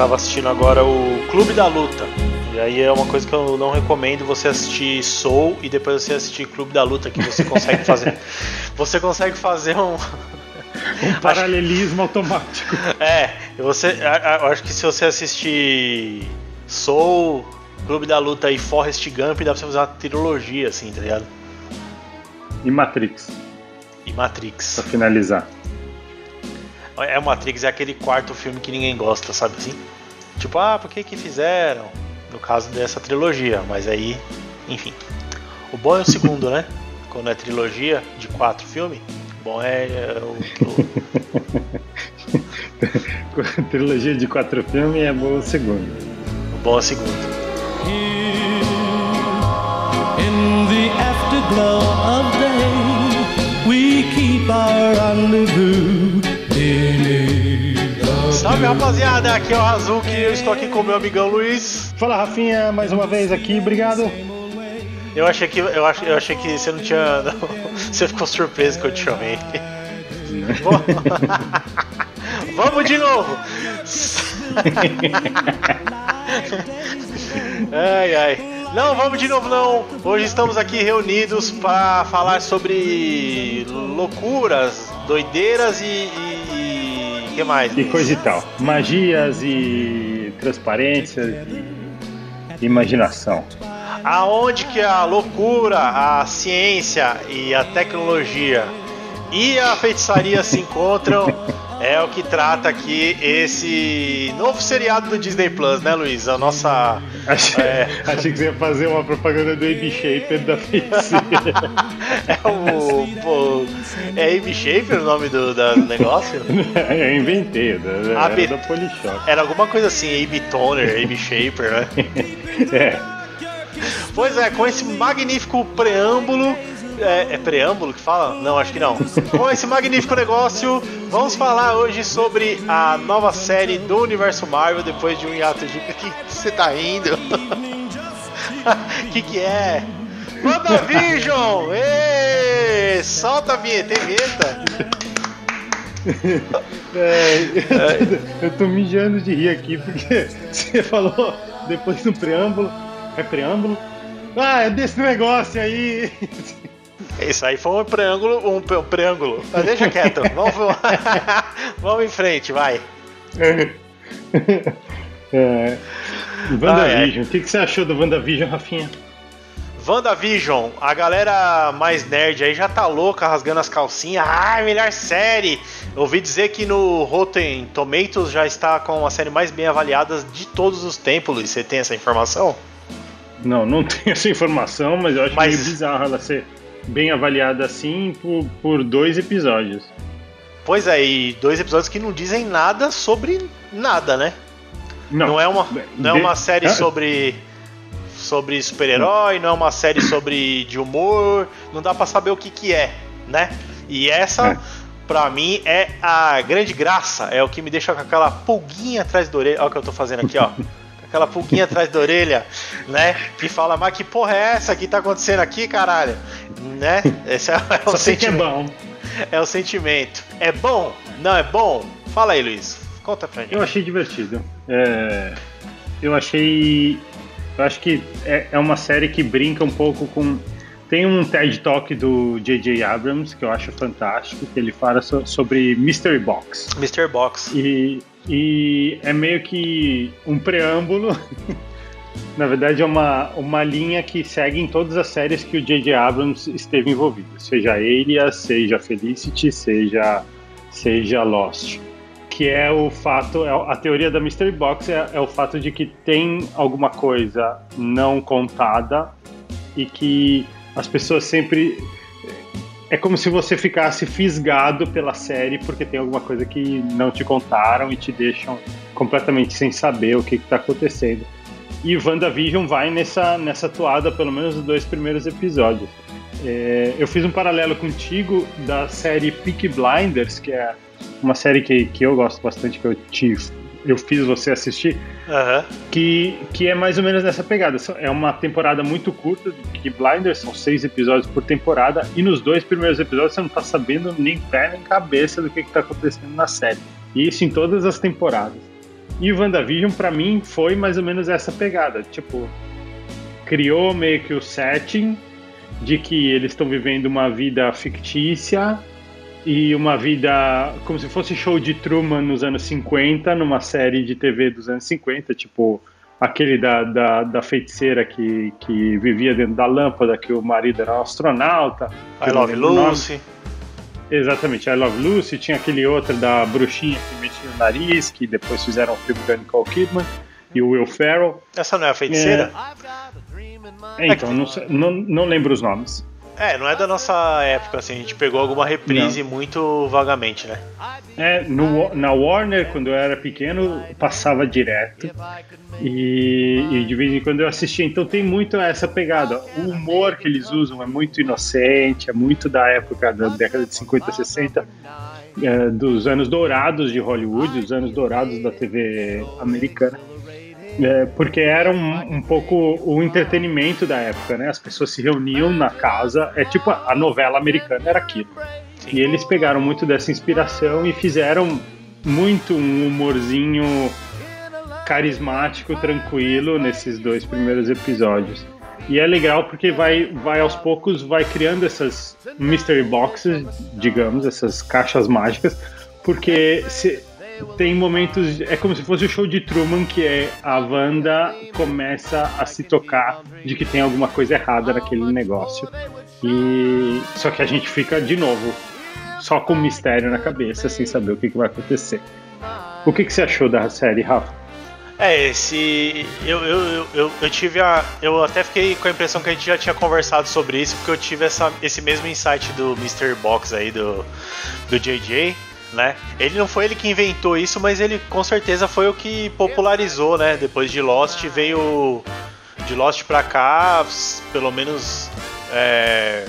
tava assistindo agora o Clube da Luta. E aí é uma coisa que eu não recomendo você assistir Soul e depois você assistir Clube da Luta, que você consegue fazer. você consegue fazer um. Um paralelismo automático. É, você. Eu acho que se você assistir Soul, Clube da Luta e Forrest Gump, dá pra você fazer uma trilogia, assim, tá ligado? E Matrix. E Matrix. Pra finalizar. É, o Matrix é aquele quarto filme que ninguém gosta, sabe assim? Tipo, ah, por que que fizeram? No caso dessa trilogia, mas aí, enfim. O bom é o segundo, né? Quando é trilogia de quatro filmes, o bom é, é o. o... trilogia de quatro filmes é bom o segundo. O bom é o segundo. In the afterglow of day, we keep our rendezvous. Salve rapaziada, aqui é o Razuki e eu estou aqui com o meu amigão Luiz. Fala Rafinha, mais uma vez aqui, obrigado. Eu achei que eu achei, eu achei que você não tinha. Não, você ficou surpreso que eu te chamei. Vamos de novo! ai ai. Não, vamos de novo não. Hoje estamos aqui reunidos para falar sobre loucuras, doideiras e, e, e que mais? E coisa e tal. Magias e transparências e imaginação. Aonde que a loucura, a ciência e a tecnologia e a feitiçaria se encontram é o que trata aqui esse novo seriado do Disney Plus, né, Luiz? A nossa. Achei, é... achei que você ia fazer uma propaganda do Amy Shaper da feiticeira. é o. Pô, é Amy Shaper o nome do, do negócio? Eu inventei, né? era B... da Polishop. Era alguma coisa assim, Amy Toner, Amy Shaper, né? é. Pois é, com esse magnífico preâmbulo é, é, preâmbulo que fala? Não, acho que não. Com esse magnífico negócio, vamos falar hoje sobre a nova série do universo Marvel depois de um hiato de. que você tá indo? que que é? WandaVision! Ê! Solta a vinheta, tem vinheta? É, eu, tô, eu tô mijando de rir aqui porque você falou depois do preâmbulo. É preâmbulo? Ah, é desse negócio aí. Isso aí foi um preâmbulo, um, um preâmbulo. Mas deixa quieto, vamos, vamos em frente, vai. É. WandaVision, o que, que você achou do WandaVision, Rafinha? WandaVision, a galera mais nerd aí já tá louca rasgando as calcinhas. Ah, melhor série! Ouvi dizer que no Rotten Tomatoes já está com a série mais bem avaliada de todos os tempos, Luiz. Você tem essa informação? Não, não tenho essa informação, mas eu acho mas... meio bizarro ela ser bem avaliada assim por, por dois episódios. Pois é, e dois episódios que não dizem nada sobre nada, né? Não, não é uma, não é uma série sobre sobre super-herói, não é uma série sobre de humor, não dá para saber o que que é, né? E essa é. Pra mim é a grande graça, é o que me deixa com aquela pulguinha atrás da orelha. Olha o que eu tô fazendo aqui, ó. aquela pulguinha atrás da orelha, né? Que fala, mas que porra é essa que tá acontecendo aqui, caralho? Né? Esse é, é o sentimento. É, bom. é o sentimento. É bom? Não é bom? Fala aí, Luiz. Conta pra gente. Eu achei divertido. É... Eu achei. Eu acho que é, é uma série que brinca um pouco com. Tem um TED Talk do J.J. Abrams que eu acho fantástico, que ele fala so, sobre Mystery Box. Mystery Box. E, e é meio que um preâmbulo. Na verdade, é uma, uma linha que segue em todas as séries que o J.J. Abrams esteve envolvido, seja Alias, seja Felicity, seja, seja Lost. Que é o fato, é a teoria da Mystery Box é, é o fato de que tem alguma coisa não contada e que as pessoas sempre é como se você ficasse fisgado pela série porque tem alguma coisa que não te contaram e te deixam completamente sem saber o que está acontecendo. E WandaVision vai nessa, nessa toada, pelo menos os dois primeiros episódios. É, eu fiz um paralelo contigo da série Peak Blinders, que é uma série que, que eu gosto bastante, que eu te eu fiz você assistir, uhum. que, que é mais ou menos nessa pegada. É uma temporada muito curta de Blinders, são seis episódios por temporada, e nos dois primeiros episódios você não tá sabendo nem pé nem cabeça do que, que tá acontecendo na série. E isso em todas as temporadas. E o WandaVision, para mim, foi mais ou menos essa pegada. Tipo, criou meio que o setting de que eles estão vivendo uma vida fictícia e uma vida como se fosse show de Truman nos anos 50, numa série de TV dos anos 50, tipo aquele da, da, da feiticeira que, que vivia dentro da lâmpada, que o marido era um astronauta. I Love Lucy. Exatamente, I Love Lucy. Tinha aquele outro da bruxinha que mexia no nariz, que depois fizeram o filme com Nicole Kidman e o Will Ferrell. Essa não é a feiticeira? É, então, não, não, não lembro os nomes. É, não é da nossa época, assim, a gente pegou alguma reprise não. muito vagamente, né? É, no, na Warner, quando eu era pequeno, passava direto. E, e, de vez em quando eu assistia, então tem muito essa pegada. O humor que eles usam é muito inocente, é muito da época da década de 50, 60, é, dos anos dourados de Hollywood, os anos dourados da TV americana. É, porque era um, um, pouco o entretenimento da época, né? As pessoas se reuniam na casa, é tipo a novela americana era aquilo. Sim. E eles pegaram muito dessa inspiração e fizeram muito um humorzinho carismático, tranquilo nesses dois primeiros episódios. E é legal porque vai, vai aos poucos vai criando essas mystery boxes, digamos, essas caixas mágicas, porque se, tem momentos. É como se fosse o show de Truman, que é a Wanda começa a se tocar de que tem alguma coisa errada naquele negócio. E só que a gente fica de novo só com mistério na cabeça, sem saber o que, que vai acontecer. O que, que você achou da série, Rafa? É, esse. Eu, eu, eu, eu, tive a. Eu até fiquei com a impressão que a gente já tinha conversado sobre isso, porque eu tive essa, esse mesmo insight do Mr. Box aí, do, do JJ né? Ele não foi ele que inventou isso, mas ele com certeza foi o que popularizou, né? Depois de Lost veio de Lost pra cá, pelo menos é...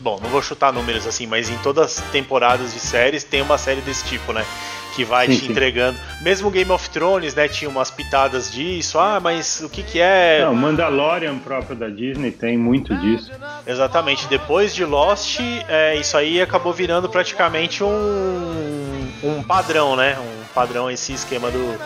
bom, não vou chutar números assim, mas em todas as temporadas de séries tem uma série desse tipo, né? Que vai sim, te sim. entregando. Mesmo Game of Thrones, né, tinha umas pitadas disso. Ah, mas o que que é? Não, Mandalorian próprio da Disney tem muito disso. Exatamente. Depois de Lost, é, isso aí acabou virando praticamente um, um padrão, né? Um padrão esse esquema do,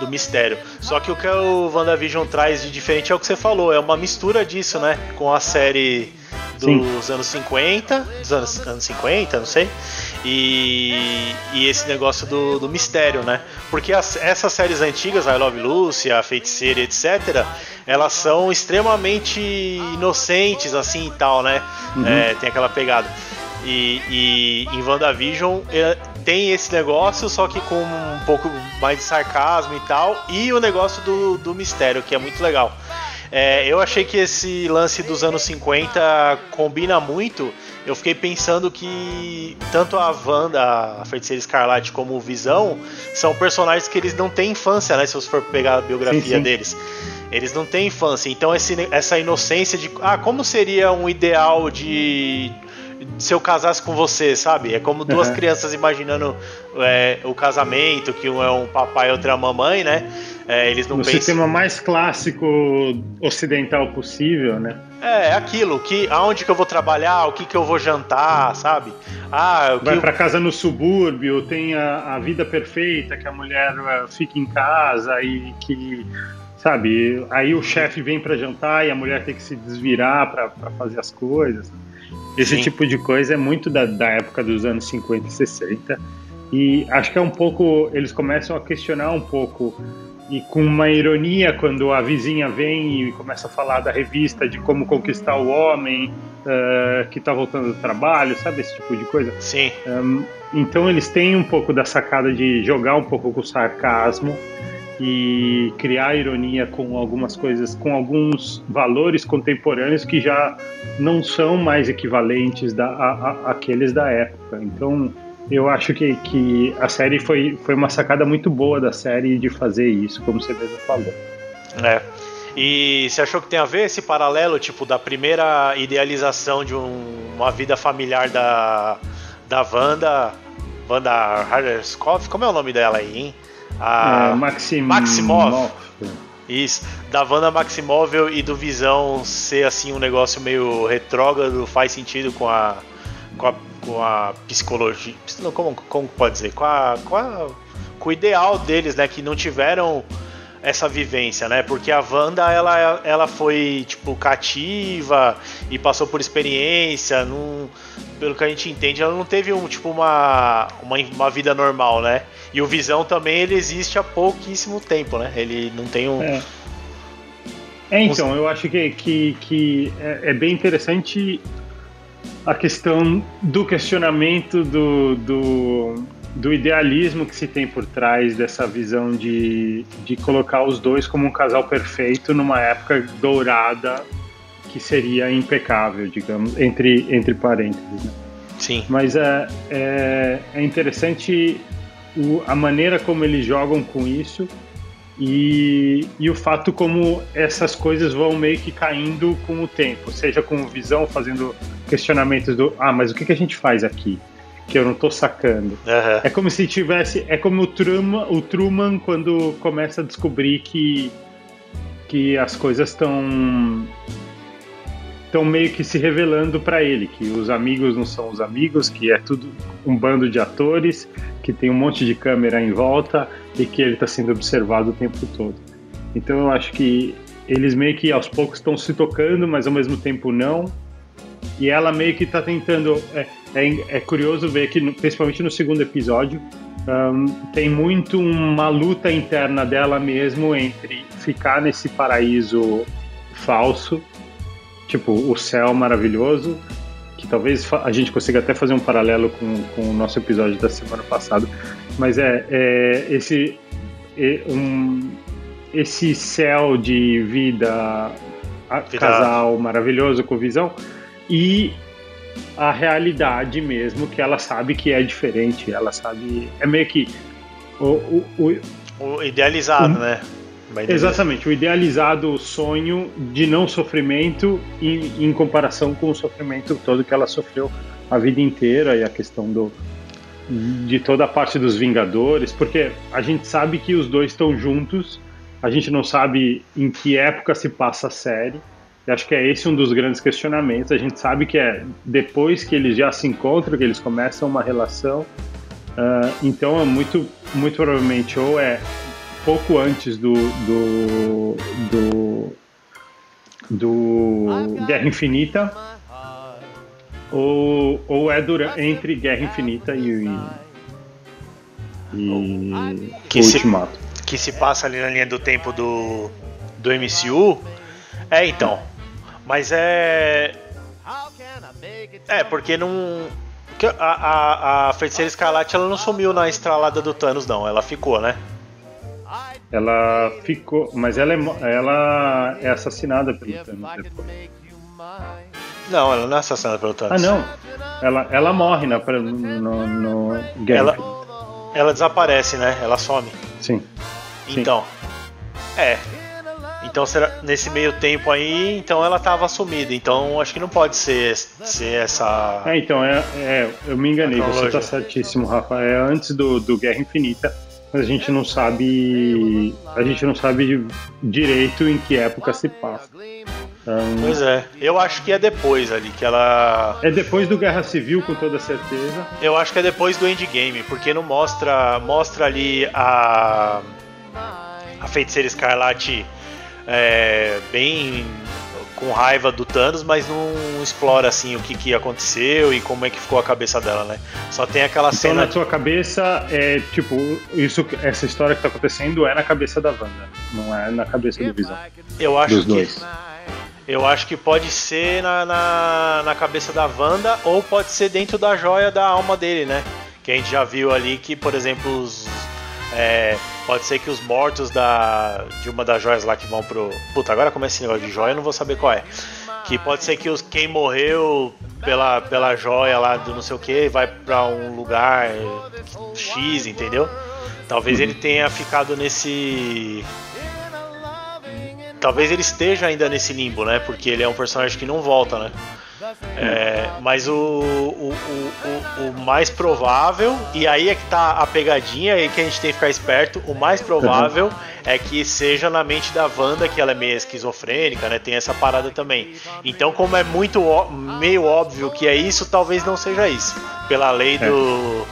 do mistério. Só que o que o WandaVision traz de diferente é o que você falou, é uma mistura disso, né? Com a série dos Sim. anos 50, dos anos, anos 50, não sei. E, e esse negócio do, do mistério, né? Porque as, essas séries antigas, I Love Lucy, A Feiticeira, etc., elas são extremamente inocentes, assim e tal, né? Uhum. É, tem aquela pegada. E, e em WandaVision é, tem esse negócio, só que com um pouco mais de sarcasmo e tal, e o negócio do, do mistério, que é muito legal. É, eu achei que esse lance dos anos 50 combina muito. Eu fiquei pensando que tanto a Wanda, a Feiticeira Escarlate, como o Visão são personagens que eles não têm infância, né? Se você for pegar a biografia sim, sim. deles. Eles não têm infância. Então, esse, essa inocência de. Ah, como seria um ideal de, se eu casasse com você, sabe? É como duas uhum. crianças imaginando é, o casamento, que um é um papai e outro é a mamãe, né? É, eles não no pensam... sistema mais clássico ocidental possível, né? É, é aquilo, que aonde que eu vou trabalhar, o que que eu vou jantar, sabe? Ah, vai para casa no subúrbio, tem a, a, vida perfeita, que a mulher uh, fica em casa e que sabe, aí o chefe vem para jantar e a mulher tem que se desvirar para fazer as coisas. Esse Sim. tipo de coisa é muito da, da época dos anos 50 e 60. E acho que é um pouco. Eles começam a questionar um pouco e com uma ironia quando a vizinha vem e começa a falar da revista de como conquistar o homem uh, que está voltando do trabalho, sabe esse tipo de coisa? Sim. Um, então eles têm um pouco da sacada de jogar um pouco com o sarcasmo e criar ironia com algumas coisas, com alguns valores contemporâneos que já não são mais equivalentes da, a, a, àqueles da época. Então eu acho que, que a série foi, foi uma sacada muito boa da série de fazer isso, como você mesmo falou. É. E você achou que tem a ver esse paralelo, tipo, da primeira idealização de um, uma vida familiar da, da Wanda, Wanda Harderskopf, como é o nome dela aí, hein? A é, Maxim... Maximov. Isso, da Wanda Maximóvel e do Visão ser assim um negócio meio retrógrado, faz sentido com a, com a com a psicologia. Como, como pode dizer? Com a, com a com o ideal deles, né? Que não tiveram essa vivência, né? Porque a Wanda, ela, ela foi, tipo, cativa e passou por experiência. Não, pelo que a gente entende, ela não teve, um, tipo, uma, uma, uma vida normal, né? E o Visão também, ele existe há pouquíssimo tempo, né? Ele não tem um... É. É, então, eu acho que, que, que é, é, bem interessante a questão do questionamento do, do, do, idealismo que se tem por trás dessa visão de, de colocar os dois como um casal perfeito numa época dourada que seria impecável, digamos, entre, entre parênteses. Né? Sim. Mas é, é, é interessante o, a maneira como eles jogam com isso e, e o fato como essas coisas vão meio que caindo com o tempo, seja com visão, fazendo questionamentos do ah, mas o que, que a gente faz aqui? Que eu não tô sacando. Uhum. É como se tivesse. É como o Truman, o Truman quando começa a descobrir que, que as coisas estão estão meio que se revelando para ele, que os amigos não são os amigos, que é tudo um bando de atores, que tem um monte de câmera em volta e que ele está sendo observado o tempo todo. Então eu acho que eles meio que aos poucos estão se tocando, mas ao mesmo tempo não. E ela meio que está tentando. É, é, é, curioso ver que, principalmente no segundo episódio, um, tem muito uma luta interna dela mesmo entre ficar nesse paraíso falso tipo o céu maravilhoso, que talvez a gente consiga até fazer um paralelo com, com o nosso episódio da semana passada, mas é, é esse é um, esse céu de vida, casal maravilhoso com visão e a realidade mesmo que ela sabe que é diferente, ela sabe é meio que o, o, o, o idealizado, né? Exatamente, o idealizado sonho de não sofrimento em, em comparação com o sofrimento todo que ela sofreu a vida inteira e a questão do, de toda a parte dos Vingadores, porque a gente sabe que os dois estão juntos, a gente não sabe em que época se passa a série. E acho que é esse um dos grandes questionamentos. A gente sabe que é depois que eles já se encontram, que eles começam uma relação. Uh, então é muito, muito provavelmente ou é pouco antes do do, do, do Guerra Infinita ou, ou é durante, entre Guerra Infinita e, e que Ultimato. Se, que se passa ali na linha do tempo do, do MCU. É, então. Mas é. É, porque não. A, a, a Feiticeira Escarlate ela não sumiu na estralada do Thanos, não. Ela ficou, né? Ela ficou. Mas ela é, ela é assassinada pelo Thanos depois. Não, ela não é assassinada pelo Thanos. Ah, não. Ela, ela morre na, no, no Ela, ela desaparece, né? Ela some. Sim. Então. Sim. É. Então será, nesse meio tempo aí, então ela estava sumida. Então acho que não pode ser, ser essa. É, então, é, é eu me enganei, você está certíssimo, Rafa. É antes do, do Guerra Infinita mas a gente não sabe a gente não sabe direito em que época se passa. Então, pois é, eu acho que é depois ali que ela. É depois do Guerra Civil, com toda certeza. Eu acho que é depois do Endgame, porque não mostra mostra ali a a feiticeira Escarlate é, bem com raiva do Thanos, mas não explora assim o que, que aconteceu e como é que ficou a cabeça dela, né? Só tem aquela então, cena. na sua cabeça é tipo isso, essa história que tá acontecendo é na cabeça da Wanda, não é na cabeça do Visão. Eu acho dos que dois. eu acho que pode ser na, na, na cabeça da Wanda ou pode ser dentro da joia da alma dele, né? Que a gente já viu ali que, por exemplo, os é, pode ser que os mortos da, de uma das joias lá que vão pro. Puta, agora começa esse negócio de joia, eu não vou saber qual é. Que pode ser que os, quem morreu pela, pela joia lá do não sei o que vai para um lugar X, entendeu? Talvez ele tenha ficado nesse. Talvez ele esteja ainda nesse limbo, né? Porque ele é um personagem que não volta, né? É, mas o, o, o, o, mais provável, e aí é que tá a pegadinha aí que a gente tem que ficar esperto, o mais provável é que seja na mente da Wanda, que ela é meio esquizofrênica, né? Tem essa parada também. Então, como é muito meio óbvio que é isso, talvez não seja isso. Pela lei é. do.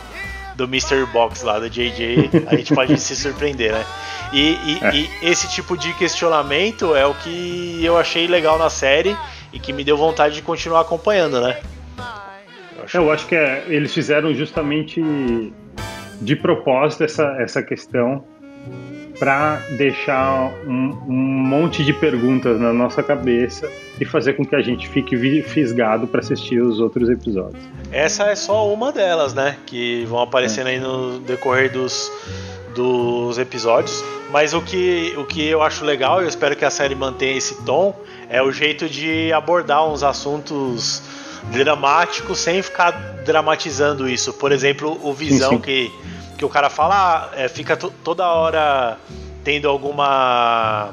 do Mystery Box lá, do JJ, a gente pode se surpreender, né? E, e, é. e, esse tipo de questionamento é o que eu achei legal na série e que me deu vontade de continuar acompanhando, né? Eu acho, eu acho que é, eles fizeram justamente de propósito essa, essa questão para deixar um, um, monte de perguntas na nossa cabeça e fazer com que a gente fique fisgado para assistir os outros episódios. Essa é só uma delas, né? Que vão aparecendo é. aí no decorrer dos, dos episódios. Mas o que, o que eu acho legal, e eu espero que a série mantenha esse tom, é o jeito de abordar uns assuntos dramáticos sem ficar dramatizando isso. Por exemplo, o Visão sim, sim. que que o cara fala, ah, é, fica toda hora tendo alguma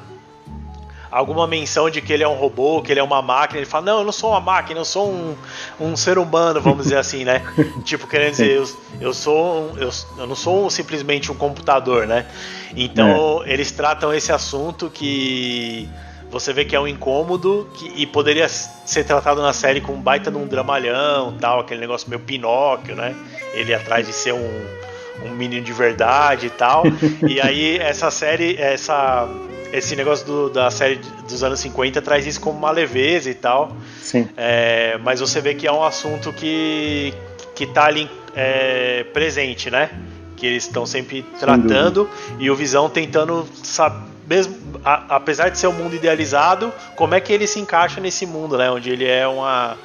alguma menção de que ele é um robô, que ele é uma máquina. Ele fala, não, eu não sou uma máquina, eu sou um, um ser humano, vamos dizer assim, né? tipo, querendo dizer, eu, eu sou eu, eu não sou simplesmente um computador, né? Então, é. eles tratam esse assunto que você vê que é um incômodo que, e poderia ser tratado na série com um baita de um dramalhão, tal, aquele negócio meio Pinóquio, né? Ele atrás de ser um um menino de verdade e tal. e aí essa série, essa esse negócio do, da série dos anos 50 traz isso como uma leveza e tal. Sim. É, mas você vê que é um assunto que, que tá ali é, presente, né? Que eles estão sempre tratando e o Visão tentando saber, mesmo, a, apesar de ser um mundo idealizado, como é que ele se encaixa nesse mundo, né? Onde ele é uma,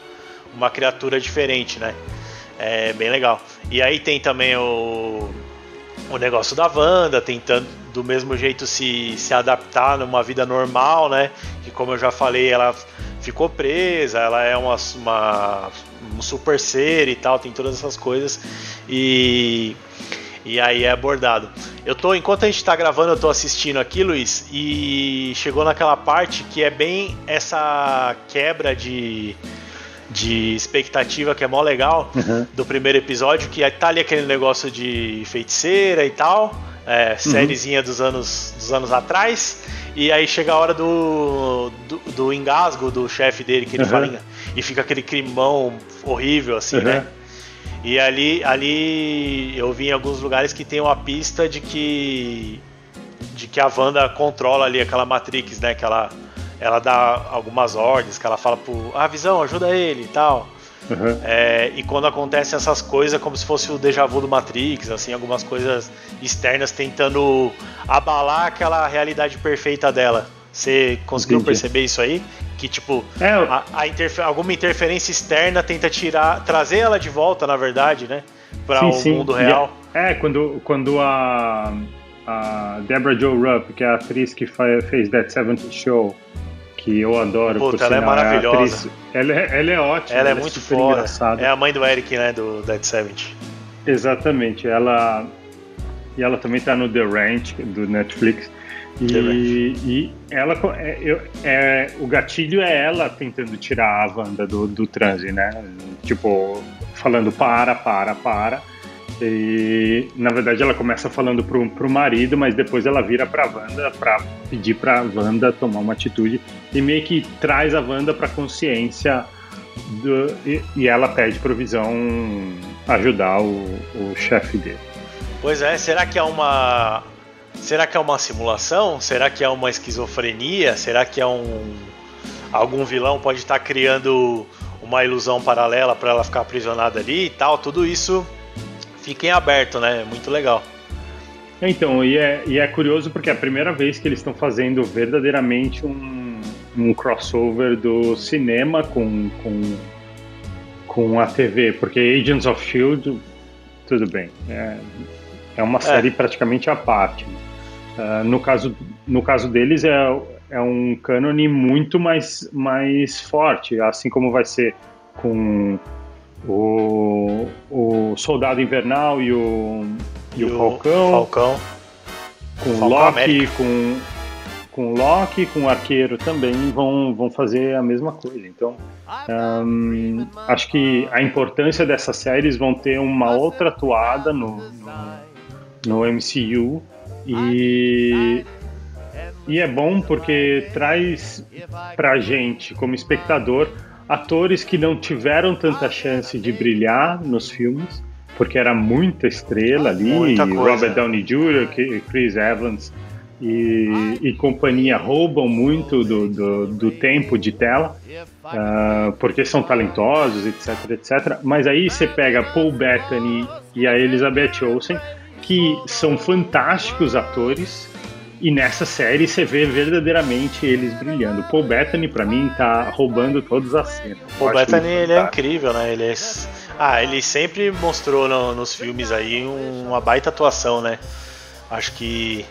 uma criatura diferente, né? É bem legal. E aí tem também o, o negócio da Wanda, tentando do mesmo jeito se, se adaptar numa vida normal, né? Que como eu já falei, ela ficou presa, ela é uma, uma um super ser e tal, tem todas essas coisas. E e aí é abordado. Eu tô, enquanto a gente tá gravando, eu tô assistindo aqui, Luiz, e chegou naquela parte que é bem essa quebra de de expectativa que é mó legal uhum. do primeiro episódio, que tá ali aquele negócio de feiticeira e tal, é, uhum. sériezinha dos anos, dos anos atrás, e aí chega a hora do, do, do engasgo do chefe dele, que ele uhum. fala, e fica aquele climão horrível, assim, né? E ali, ali eu vi em alguns lugares que tem uma pista de que de que a Wanda controla ali aquela Matrix, né? Que ela ela dá algumas ordens, que ela fala pro. Ah, visão, ajuda ele e tal. Uhum. É, e quando acontecem essas coisas, como se fosse o déjà vu do Matrix, assim, algumas coisas externas tentando abalar aquela realidade perfeita dela. Você conseguiu Entendi. perceber isso aí? Que tipo, é, a, a interfer alguma interferência externa tenta tirar, trazer ela de volta, na verdade, né? Para o sim. mundo real. É, quando, quando a, a Deborah Jo Rupp, que é a atriz que fez That 70 Show, que eu adoro. Puta, ela é maravilhosa. É ela, é, ela é ótima. Ela, é ela é, muito foda. Engraçada. É a mãe do Eric, né, do Dead 70. Exatamente. Ela e ela também tá no The Ranch do Netflix. E, e ela é, eu, é, o gatilho é ela tentando tirar a Wanda do, do transe, né? Tipo, falando para, para, para. E na verdade ela começa falando pro, pro marido, mas depois ela vira pra Wanda pra pedir pra Wanda tomar uma atitude e meio que traz a Wanda pra consciência do, e, e, ela pede pro Visão ajudar o, o chefe dele. Pois é, será que é uma. Será que é uma simulação? Será que é uma esquizofrenia? Será que é um. Algum vilão pode estar criando uma ilusão paralela para ela ficar aprisionada ali e tal? Tudo isso fiquem aberto, né? Muito legal. Então, e é, e é curioso porque é a primeira vez que eles estão fazendo verdadeiramente um, um crossover do cinema com, com, com a TV, porque Agents of Shield, tudo bem, é, é uma é. série praticamente à parte. Uh, no, caso, no caso deles, é, é um cânone muito mais, mais forte, assim como vai ser com o, o Soldado Invernal e o, e, e o Falcão. Falcão. Com Falcão Loki, com, com Loki, com o Arqueiro também vão, vão fazer a mesma coisa. Então, um, acho que a importância dessas séries vão ter uma outra atuada no, no, no MCU e, e é bom porque traz pra gente, como espectador, atores que não tiveram tanta chance de brilhar nos filmes porque era muita estrela ali, muita Robert Downey Jr., Chris Evans e, e companhia roubam muito do, do, do tempo de tela, uh, porque são talentosos, etc, etc. Mas aí você pega Paul Bettany e a Elizabeth Olsen, que são fantásticos atores, e nessa série você vê verdadeiramente eles brilhando. Paul Bettany, para mim, tá roubando todas as cenas. Paul Bettany, ele é incrível, né? Ele é... Ah, ele sempre mostrou no, nos filmes aí uma baita atuação, né? Acho que.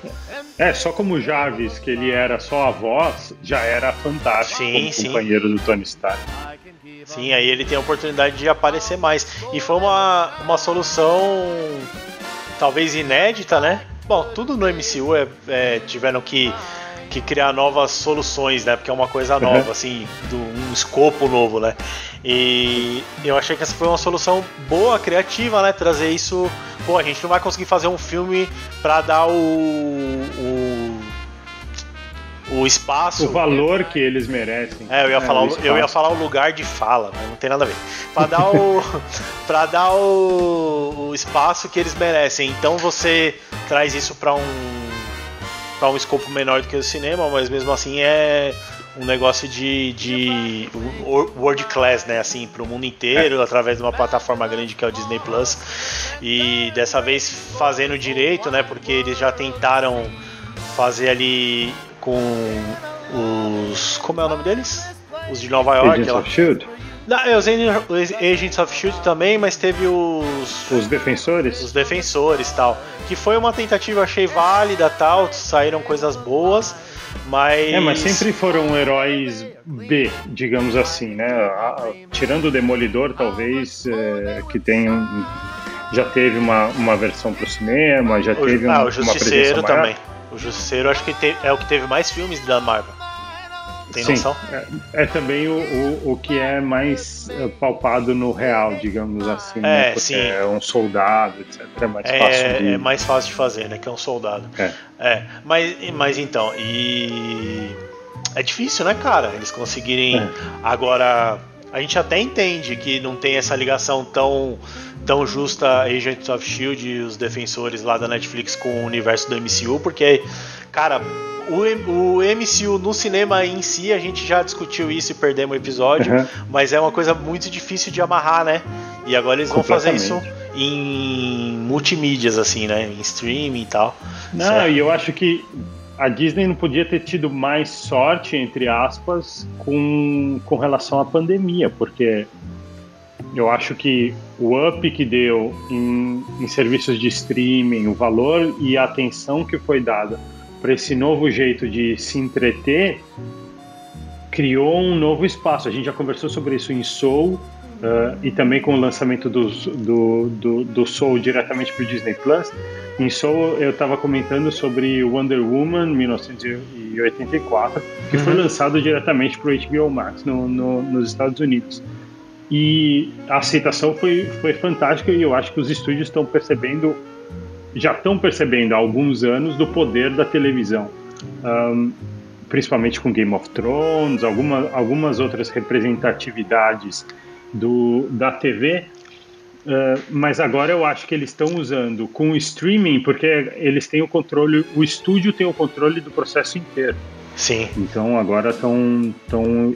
É, só como Jarvis, que ele era só a voz, já era fantástico sim, como sim. companheiro do Tony Stark. Sim, aí ele tem a oportunidade de aparecer mais. E foi uma, uma solução talvez inédita, né? Bom, tudo no MCU é, é tiveram que, que criar novas soluções, né? Porque é uma coisa nova, uhum. assim, do, um escopo novo, né? E eu achei que essa foi uma solução boa, criativa, né? Trazer isso. Pô, a gente não vai conseguir fazer um filme para dar o, o, o espaço. O valor que eles merecem. É, eu ia, é, falar, o, eu ia falar o lugar de fala, mas não tem nada a ver. Para dar o. para dar o, o espaço que eles merecem. Então você traz isso para um. para um escopo menor do que o cinema, mas mesmo assim é um negócio de, de world class, né, assim, para o mundo inteiro, é. através de uma plataforma grande que é o Disney Plus. E dessa vez fazendo direito, né, porque eles já tentaram fazer ali com os. Como é o nome deles? Os de Nova York. Agents of Shield. Não, é, os Agents of Shield também, mas teve os. Os defensores? Os defensores tal. Que foi uma tentativa, achei válida tal, saíram coisas boas. Mas... É, mas sempre foram heróis B, digamos assim, né? Tirando o Demolidor, talvez, é, que tenham já teve uma, uma versão para o cinema, já o, teve ah, um, o Justiceiro uma também. O Justiceiro acho que te, é o que teve mais filmes da Marvel. Tem Sim, noção? É, é também o, o, o, que é mais é, palpado no real, digamos assim. Né? É, né? sim. É um soldado, etc. É mais é, fácil de... é mais fácil de fazer, né? Que é um soldado. É. é mas, mas então, e. É difícil, né, cara? Eles conseguirem. É. Agora, a gente até entende que não tem essa ligação tão tão justa Agents of Shield e os defensores lá da Netflix com o universo do MCU, porque, cara, o, o MCU no cinema em si, a gente já discutiu isso e perdemos o episódio, uhum. mas é uma coisa muito difícil de amarrar, né? E agora eles vão fazer isso em multimídias, assim, né? Em streaming e tal. Não, certo? e eu acho que a Disney não podia ter tido mais sorte, entre aspas, com, com relação à pandemia, porque eu acho que o up que deu em, em serviços de streaming, o valor e a atenção que foi dada para esse novo jeito de se entreter, criou um novo espaço. A gente já conversou sobre isso em Soul uh, e também com o lançamento do, do, do, do Soul diretamente para o Disney Plus. Em Soul eu estava comentando sobre Wonder Woman 1984, que uhum. foi lançado diretamente para o HBO Max no, no, nos Estados Unidos. E a aceitação foi, foi fantástica e eu acho que os estúdios estão percebendo já estão percebendo há alguns anos do poder da televisão, um, principalmente com Game of Thrones, alguma, algumas outras representatividades do, da TV. Uh, mas agora eu acho que eles estão usando com o streaming, porque eles têm o controle, o estúdio tem o controle do processo inteiro. Sim. Então agora estão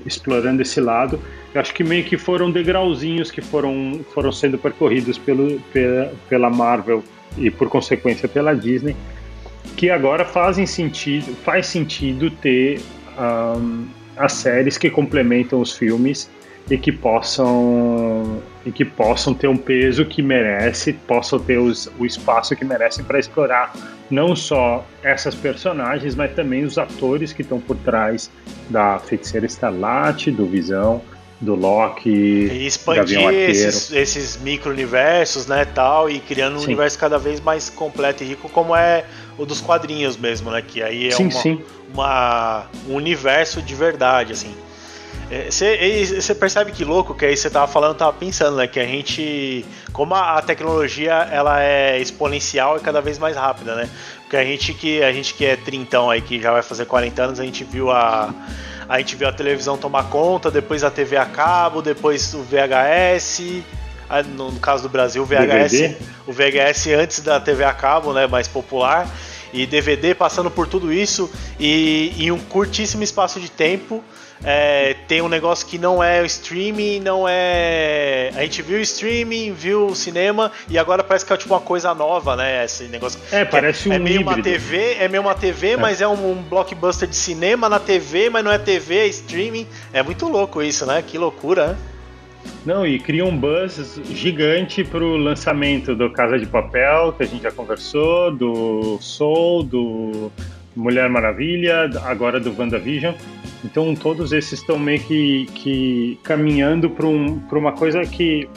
explorando esse lado. Eu acho que meio que foram degrauzinhos que foram, foram sendo percorridos pelo, pela, pela Marvel e por consequência pela Disney, que agora fazem sentido, faz sentido ter um, as séries que complementam os filmes e que possam e que possam ter um peso que merece, possam ter os, o espaço que merecem para explorar não só essas personagens, mas também os atores que estão por trás da Feiticeira Escarlate, do Visão, do Loki, e expandir esses, esses micro-universos, né, tal, e criando um sim. universo cada vez mais completo e rico, como é o dos quadrinhos mesmo, né, que aí é sim, uma, sim. Uma, um universo de verdade, assim. Você é, percebe que louco que aí você tava falando, tava pensando, né? Que a gente, como a, a, tecnologia ela é exponencial e cada vez mais rápida, né? Porque a gente que a gente que é trintão aí que já vai fazer 40 anos, a gente viu a a gente viu a televisão tomar conta, depois a TV a cabo, depois o VHS, no caso do Brasil, o VHS, DVD? o VHS antes da TV a cabo, né, mais popular, e DVD passando por tudo isso e em um curtíssimo espaço de tempo. É, tem um negócio que não é o streaming, não é. A gente viu o streaming, viu o cinema e agora parece que é tipo uma coisa nova, né? Esse negócio. É, parece é, um. É meio híbrido. uma TV, é meio uma TV, é. mas é um, um, blockbuster de cinema na TV, mas não é TV, é streaming. É muito louco isso, né? Que loucura, né? Não, e cria um buzz gigante pro lançamento do Casa de Papel, que a gente já conversou, do Soul, do Mulher Maravilha, agora do WandaVision. Então todos esses estão meio que, que caminhando para um, uma coisa que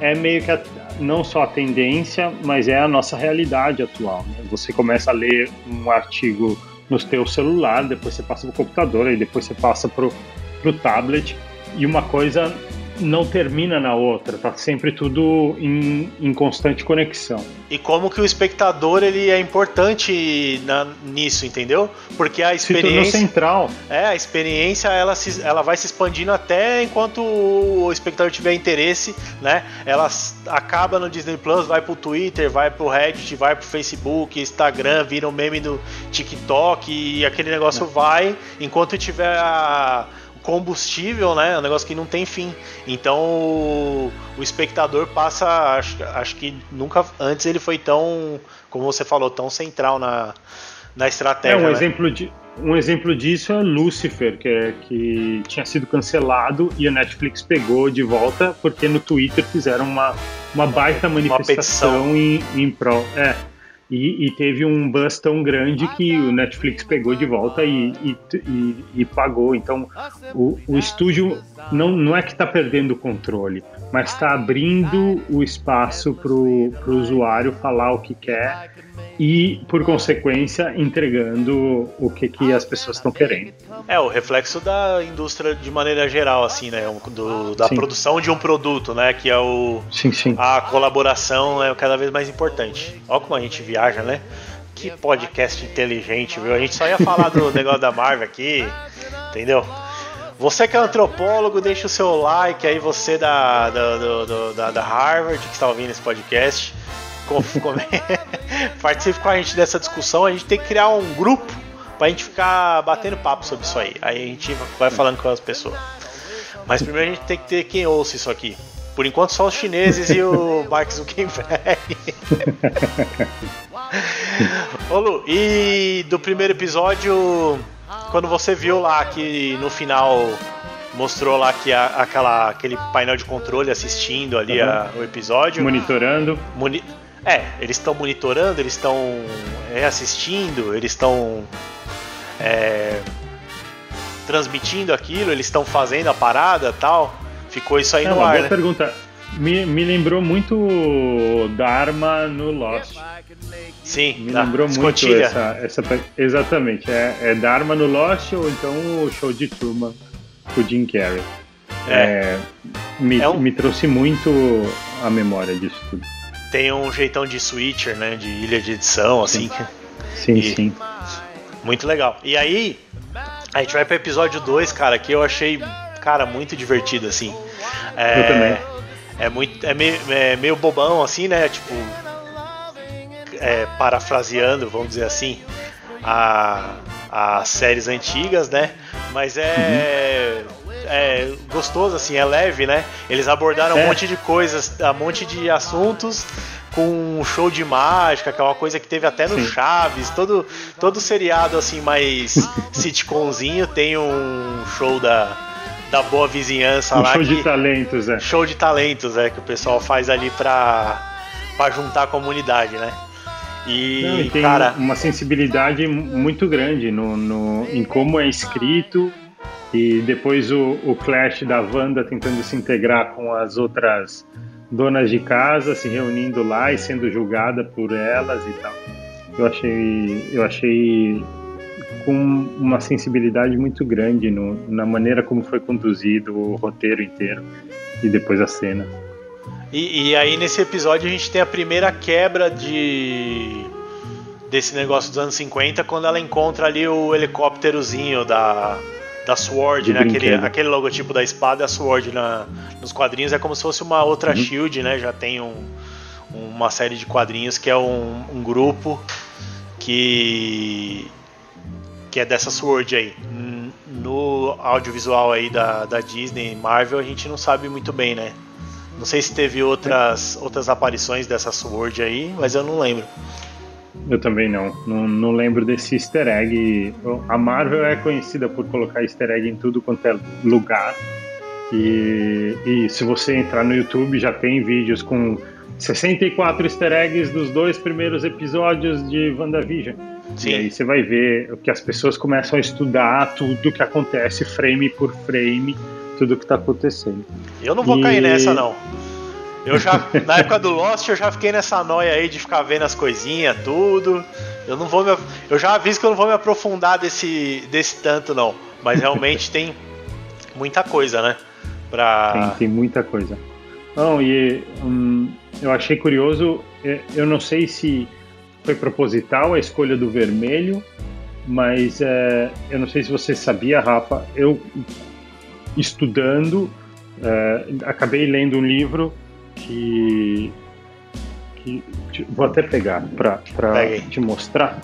é meio que a, não só a tendência, mas é a nossa realidade atual. Né? Você começa a ler um artigo no seu celular, depois você passa para o computador, e depois você passa para o tablet, e uma coisa não termina na outra, tá sempre tudo em, em, constante conexão. E como que o espectador ele é importante na, nisso, entendeu? Porque a experiência central. É, a experiência ela, se, ela vai se expandindo até enquanto o espectador tiver interesse, né? Ela acaba no Disney Plus, vai pro Twitter, vai pro Reddit, vai pro Facebook, Instagram, vira um meme do TikTok e aquele negócio é. vai enquanto tiver a combustível, né? É um negócio que não tem fim. Então o, o espectador passa, acho, acho que nunca antes ele foi tão, como você falou, tão central na, na estratégia. É um né? exemplo de um exemplo disso é Lucifer, que, é, que tinha sido cancelado e a Netflix pegou de volta porque no Twitter fizeram uma, uma baita manifestação uma em, em prol. É, e, e, teve um buzz tão grande que o Netflix pegou de volta e, e, e pagou. Então, o, o, estúdio não, não é que está perdendo o controle, mas está abrindo o espaço para o usuário falar o que quer e, por consequência, entregando o que, que as pessoas estão querendo. É, o reflexo da indústria de maneira geral, assim, né? Do, da sim. produção de um produto, né? Que é o. Sim, sim. A colaboração é cada vez mais importante. Olha como a gente viaja, né? Que podcast inteligente, viu? A gente só ia falar do negócio da Marvel aqui, entendeu? Você que é antropólogo, deixa o seu like aí, você da, da, do, da, da Harvard que está ouvindo esse podcast. Participe com a gente dessa discussão. A gente tem que criar um grupo pra gente ficar batendo papo sobre isso aí. Aí a gente vai falando com as pessoas. Mas primeiro a gente tem que ter quem ouça isso aqui. Por enquanto só os chineses e o Mark Zuckerberg. Ô Lu, e do primeiro episódio, quando você viu lá que no final mostrou lá que a, aquela, aquele painel de controle assistindo ali uhum. a, o episódio. Monitorando. Moni é, eles estão monitorando, eles estão assistindo, eles estão é, transmitindo aquilo, eles estão fazendo a parada tal. Ficou isso aí é, no ar. Né? pergunta. Me, me lembrou muito Dharma no Lost. Sim, me lembrou muito essa, essa. Exatamente, é, é Dharma no Lost ou então o show de Truman com o Jim Carrey. É. é me, é um... me trouxe muito a memória disso tudo tem um jeitão de switcher, né? De ilha de edição, assim. Sim, e sim. Muito legal. E aí, a gente vai pro episódio 2, cara, que eu achei, cara, muito divertido, assim. É, eu também. É, muito, é, meio, é meio bobão, assim, né? Tipo, é, parafraseando, vamos dizer assim, a, as séries antigas, né? Mas é. Uhum é gostoso, assim, é leve, né? Eles abordaram é. um monte de coisas, um monte de assuntos com um show de mágica, que é uma coisa que teve até no Sim. Chaves, todo, todo seriado assim mais sitcomzinho tem um show da, da boa vizinhança um lá. Show que, de talentos, é. Show de talentos, é, que o pessoal faz ali pra, pra juntar a comunidade, né? E, Não, e tem cara, uma sensibilidade muito grande no, no, em como é escrito e depois o, o clash da Wanda tentando se integrar com as outras donas de casa, se reunindo lá e sendo julgada por elas e tal. Eu achei, eu achei com uma sensibilidade muito grande no, na maneira como foi conduzido o roteiro inteiro e depois a cena. E, e, aí nesse episódio a gente tem a primeira quebra de desse negócio dos anos 50 quando ela encontra ali o helicópterozinho da da Sword, né? Aquele, aquele logotipo da espada, a Sword na, nos quadrinhos é como se fosse uma outra uhum. Shield, né? Já tem um, uma série de quadrinhos que é um, um grupo que que é dessa Sword aí. No audiovisual aí da, da Disney Marvel a gente não sabe muito bem, né? Não sei se teve outras, outras aparições dessa Sword aí, mas eu não lembro. Eu também não. não. Não lembro desse easter egg. A Marvel é conhecida por colocar easter egg em tudo quanto é lugar. E, e se você entrar no YouTube, já tem vídeos com 64 easter eggs dos dois primeiros episódios de WandaVision. Sim. E aí você vai ver que as pessoas começam a estudar tudo que acontece, frame por frame, tudo que está acontecendo. Eu não vou e... cair nessa, não. Eu já, na época do Lost, eu já fiquei nessa noia aí de ficar vendo as coisinhas, tudo. Eu não vou me, eu já aviso que eu não vou me aprofundar desse, desse tanto, não. Mas realmente tem muita coisa, né? Pra... Tem, tem muita coisa. Não, e hum, eu achei curioso, eu não sei se foi proposital a escolha do vermelho, mas é, eu não sei se você sabia, Rafa, eu estudando, é, acabei lendo um livro que, que vou até pegar para te mostrar,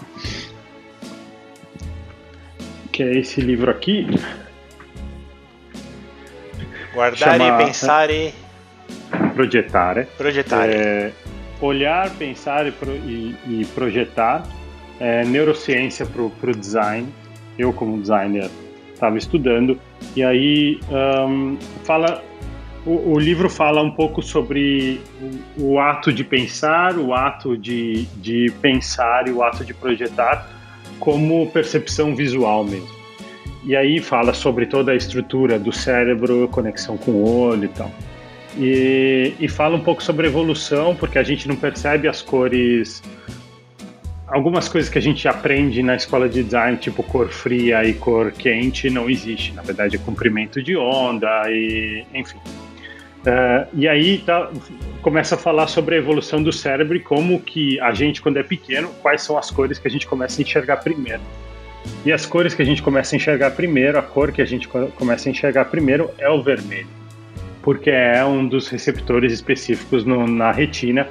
que é esse livro aqui. Guardar chama, e pensar e projetar, é? Olhar, pensar e, pro, e, e projetar é, neurociência para o design. Eu, como designer, estava estudando. E aí um, fala, o, o, livro fala um pouco sobre o, o, ato de pensar, o ato de, de pensar e o ato de projetar como percepção visual mesmo. E aí fala sobre toda a estrutura do cérebro, conexão com o olho e tal. E, e fala um pouco sobre evolução, porque a gente não percebe as cores. Algumas coisas que a gente aprende na escola de design, tipo cor fria e cor quente, não existe. Na verdade, é comprimento de onda e, enfim. Uh, e aí tá, começa a falar sobre a evolução do cérebro e como que a gente, quando é pequeno, quais são as cores que a gente começa a enxergar primeiro. E as cores que a gente começa a enxergar primeiro, a cor que a gente começa a enxergar primeiro é o vermelho porque é um dos receptores específicos no, na retina.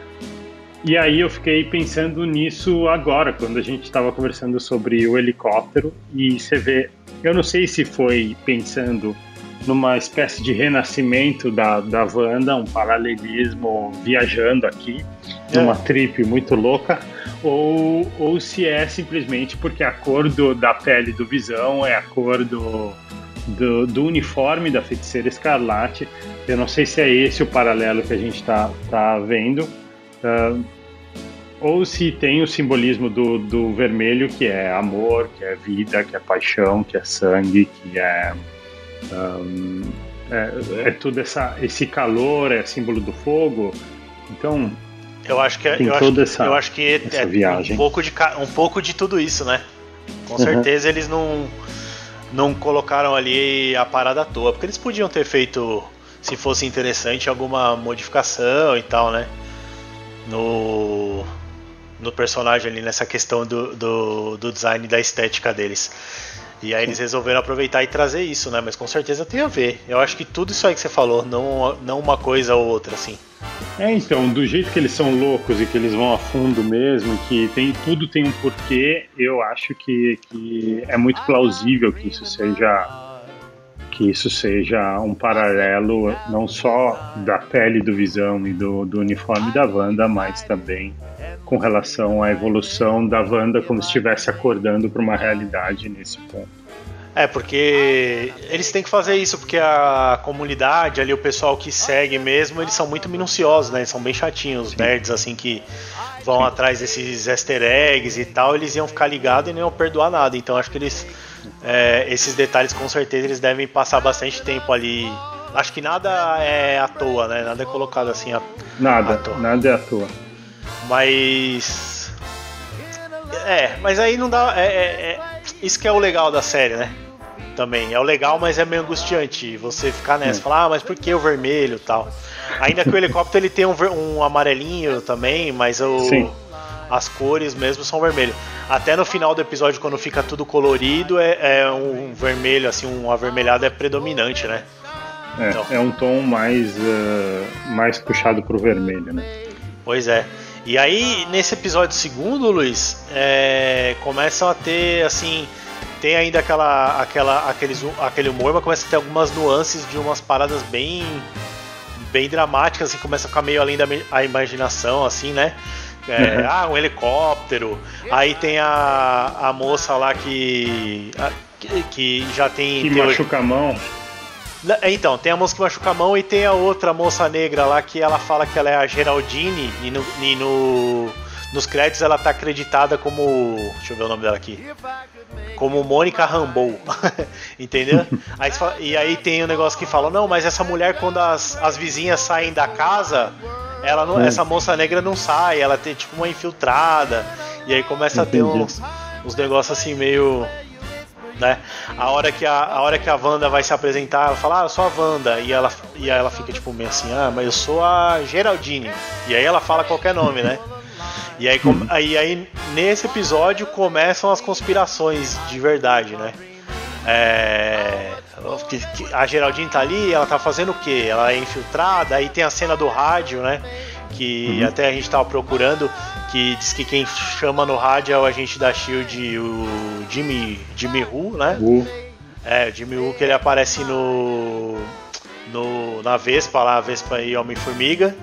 E aí eu fiquei pensando nisso agora, quando a gente estava conversando sobre o helicóptero, e você vê, eu não sei se foi pensando numa espécie de renascimento da, da Wanda, um paralelismo viajando aqui, é. numa trip muito louca, ou, ou se é simplesmente porque a cor do, da pele do Visão é a cor do, do, do, uniforme da feiticeira escarlate. Eu não sei se é esse o paralelo que a gente está tá vendo, uh, ou se tem o simbolismo do, do vermelho, que é amor, que é vida, que é paixão, que é sangue, que é. Um, é, é, tudo essa, esse calor, é símbolo do fogo. Então. Eu acho que é, eu acho, essa, eu acho que é, viagem. Um, pouco de, um pouco de tudo isso, né? Com uhum. certeza eles não não colocaram ali a parada à toa, porque eles podiam ter feito, se fosse interessante, alguma modificação e tal, né? No, no personagem ali, nessa questão do, do, do design da estética deles. E aí eles resolveram aproveitar e trazer isso, né? Mas com certeza tem a ver. Eu acho que tudo isso aí que você falou, não, não uma coisa ou outra, assim. É, então, do jeito que eles são loucos e que eles vão a fundo mesmo, que tem tudo tem um porquê, eu acho que, que é muito plausível que isso seja que isso seja um paralelo não só da pele do Visão e do, do uniforme da Wanda, mas também com relação à evolução da Wanda como se estivesse acordando para uma realidade nesse ponto. É, porque eles têm que fazer isso, porque a comunidade ali, o pessoal que segue mesmo, eles são muito minuciosos, né? Eles são bem chatinhos, os nerds, assim, que vão atrás desses easter eggs e tal, eles iam ficar ligados e não iam perdoar nada. Então acho que eles. É, esses detalhes com certeza eles devem passar bastante tempo ali. Acho que nada é à toa, né? Nada é colocado assim à, nada, à toa. Nada é à toa. Mas. É, mas aí não dá. É, é, é, isso que é o legal da série, né? Também. É o legal, mas é meio angustiante você ficar nessa, hum. falar, ah, mas por que o vermelho tal? Ainda que o helicóptero ele tem um, um amarelinho também, mas o, as cores mesmo são vermelho. Até no final do episódio, quando fica tudo colorido, é, é um vermelho, assim, um avermelhado é predominante, né? É, então. é um tom mais, uh, mais puxado pro vermelho, né? Pois é. E aí, nesse episódio segundo, Luiz, é, começam a ter, assim, tem ainda aquela, aquela, aqueles, aquele humor, mas começa a ter algumas nuances de umas paradas bem, bem dramáticas, assim, começa a ficar meio além da a imaginação, assim, né? É, uhum. Ah, um helicóptero. Aí tem a, a moça lá que, a, que, que, já tem. Que machuca a mão. É, então, tem a moça que machuca a mão e tem a outra moça negra lá que ela fala que ela é a Geraldine e no, e no nos créditos ela tá acreditada como. Deixa eu ver o nome dela aqui. Como Mônica Rambeau. Entendeu? aí, e aí tem o um negócio que fala: não, mas essa mulher, quando as, as vizinhas saem da casa, ela não, essa moça negra não sai, ela tem tipo uma infiltrada. E aí começa Entendi. a ter uns, uns negócios assim meio né? A hora que a, a hora que a Wanda vai se apresentar, ela fala, ah, eu sou a Wanda, e ela, e aí ela fica tipo meio assim, ah, mas eu sou a Geraldine. E aí ela fala qualquer nome, né? E aí, com, aí, aí nesse episódio começam as conspirações de verdade, né? É, a Geraldine tá ali, ela tá fazendo o quê? Ela é infiltrada, aí tem a cena do rádio, né? Que uhum. até a gente tava procurando, que diz que quem chama no rádio é o agente da Shield, o Jimmy, Jimmy Who, né? É, o Jimmy Who que ele aparece no, no na Vespa lá, Vespa e Homem-Formiga.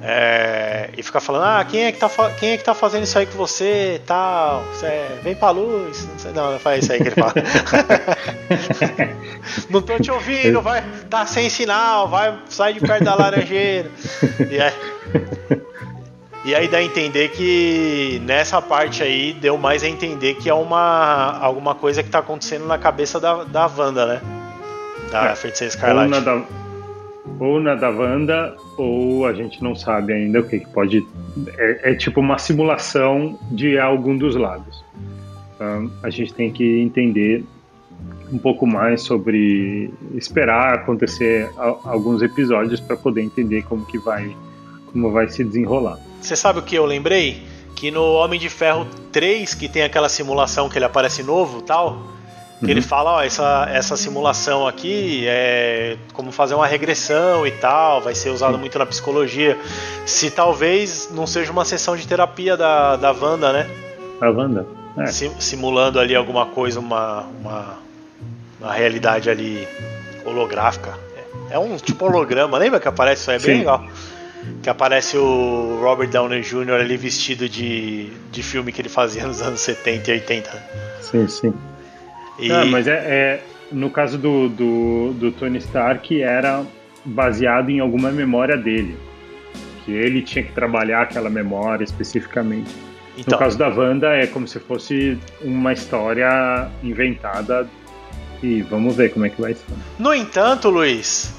É, e ficar falando, ah, quem é que tá, quem é que tá fazendo isso aí com você tal? Você vem pra luz. Não, sei, não, não faz isso aí que ele fala. não tô te ouvindo, vai, tá sem sinal, vai, sai de perto da laranjeira. E aí, e aí dá a entender que nessa parte aí deu mais a entender que é uma alguma coisa que tá acontecendo na cabeça da, da Wanda, né? Da é, Feiticeira Escarlate. Ou na da, ou na da Wanda, ou a gente não sabe ainda o que, pode. É, é, tipo uma simulação de algum dos lados. Então, a gente tem que entender um pouco mais sobre esperar acontecer alguns episódios para poder entender como que vai como vai se desenrolar. Você sabe o que eu lembrei? Que no Homem de Ferro 3, que tem aquela simulação que ele aparece novo, tal, que ele uhum. fala, ó, essa, essa simulação aqui é como fazer uma regressão e tal, vai ser usado muito na psicologia. Se talvez não seja uma sessão de terapia da, da Wanda, né? A Wanda? É. Simulando ali alguma coisa, uma, uma, uma realidade ali holográfica. É, é um tipo holograma, lembra que aparece isso? É bem Sim. legal. Que aparece o Robert Downey Jr. ali vestido de, de filme que ele fazia nos anos 70 e 80. Sim, sim. E... Ah, mas é, é, no caso do, do, do Tony Stark era baseado em alguma memória dele, que ele tinha que trabalhar aquela memória especificamente. Então, no caso da Wanda é como se fosse uma história inventada e vamos ver como é que vai ser. No entanto, Luiz,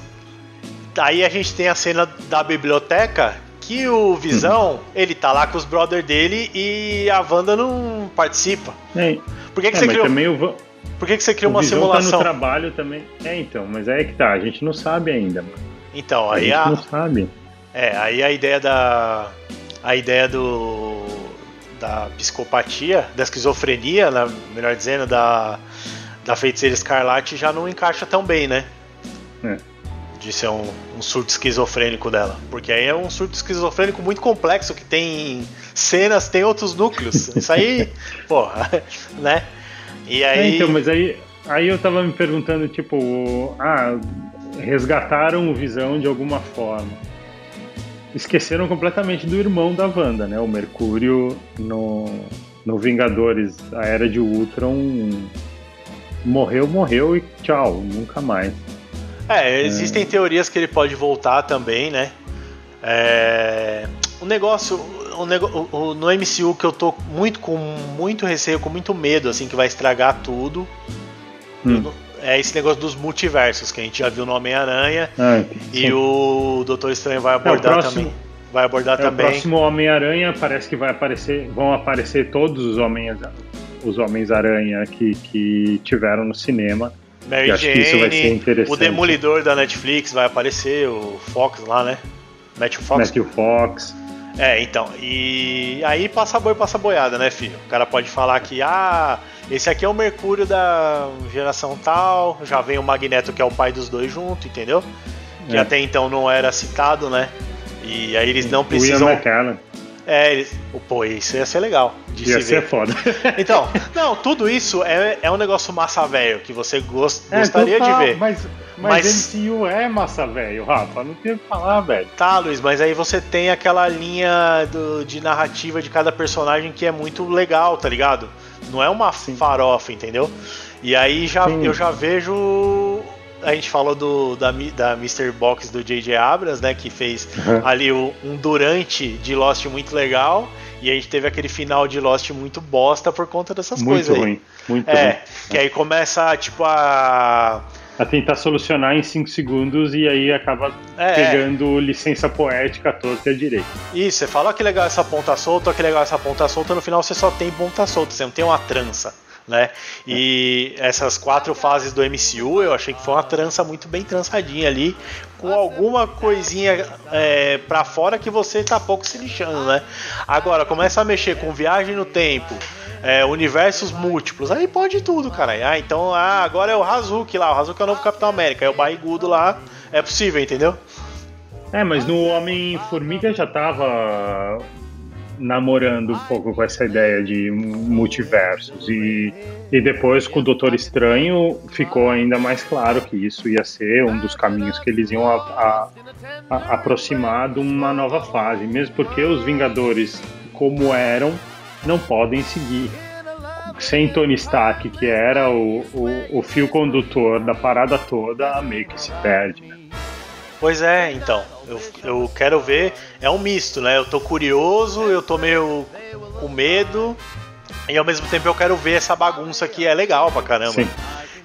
aí a gente tem a cena da biblioteca que o Visão, uhum. ele tá lá com os brothers dele e a Wanda não participa. É. Por que, que é, você criou? Também o, por que, que você cria uma simulação? Tá no trabalho também. É, então, mas aí é que tá, a gente não sabe ainda, mano. Então, aí a. a... não sabe. É, aí a ideia da. A ideia do. Da psicopatia, da esquizofrenia, né, melhor dizendo, da. Da feiticeira escarlate já não encaixa tão bem, né? É. De ser um, um surto esquizofrênico dela. Porque aí é um surto esquizofrênico muito complexo, que tem cenas, tem outros núcleos. Isso aí, porra, né? E é, aí. É, então, mas aí, aí eu tava me perguntando, tipo, ah, resgataram o Visão de alguma forma. Esqueceram completamente do irmão da Wanda, né? O Mercúrio no, no Vingadores, a Era de Ultron morreu, morreu e tchau, nunca mais. É, existem é. teorias que ele pode voltar também, né? É... O negócio, o, o, no MCU que eu tô muito com muito receio, com muito medo, assim, que vai estragar tudo. Hum. é esse negócio dos multiversos que a gente já viu no Homem-Aranha ah, e o Doutor Estranho vai abordar é, próximo, também. Vai abordar é, também. O próximo Homem-Aranha parece que vai aparecer, vão aparecer todos os homens os Homens-Aranha que, que tiveram no cinema. Mary Jane, o Demolidor da Netflix vai aparecer, o Fox lá, né? Matthew Fox. Matthew Fox. É, então, e aí passa boi, passa boiada, né, filho? O cara pode falar que, ah, esse aqui é o Mercúrio da geração tal, já vem o Magneto que é o pai dos dois junto, entendeu? Que é. até então não era citado, né? E aí eles não precisam. É, eles... pô, isso ia ser legal. De ia se ser ver. foda. Então, não, tudo isso é, é um negócio massa velho que você gost, é, gostaria então tá, de ver. Mas, mas, mas MCU é massa velho, Rafa, não tem o que falar, velho. Tá, Luiz, mas aí você tem aquela linha do, de narrativa de cada personagem que é muito legal, tá ligado? Não é uma Sim. farofa, entendeu? E aí já, eu já vejo a gente falou do, da, da Mr. Box do J.J. Abrams, né? Que fez uhum. ali o, um durante de Lost muito legal. E a gente teve aquele final de Lost muito bosta por conta dessas muito coisas ruim, aí. Muito é, ruim. Que aí começa, tipo, a. A tentar solucionar em 5 segundos e aí acaba é, pegando licença poética toda e a direita. Isso, você fala que legal essa ponta solta, que legal essa ponta solta, no final você só tem ponta solta, você não tem uma trança né? E essas quatro fases do MCU eu achei que foi uma trança muito bem trançadinha ali, com alguma coisinha é, para fora que você tá pouco se lixando, né? Agora, começa a mexer com viagem no tempo, é, universos múltiplos, aí pode tudo, cara. Ah, então ah, agora é o Hazuki lá, o Hazuki é o novo Capitão América, é o barrigudo lá, é possível, entendeu? É, mas no Homem-Formiga já tava namorando um pouco com essa ideia de multiversos e, e depois com o Doutor Estranho ficou ainda mais claro que isso ia ser um dos caminhos que eles iam a, a, a, aproximar de uma nova fase, mesmo porque os Vingadores como eram não podem seguir sem Tony Stark que era o, o, o fio condutor da parada toda meio que se perde né? Pois é, então. Eu, eu quero ver. É um misto, né? Eu tô curioso, eu tô meio com medo. E ao mesmo tempo eu quero ver essa bagunça que é legal pra caramba. Sim.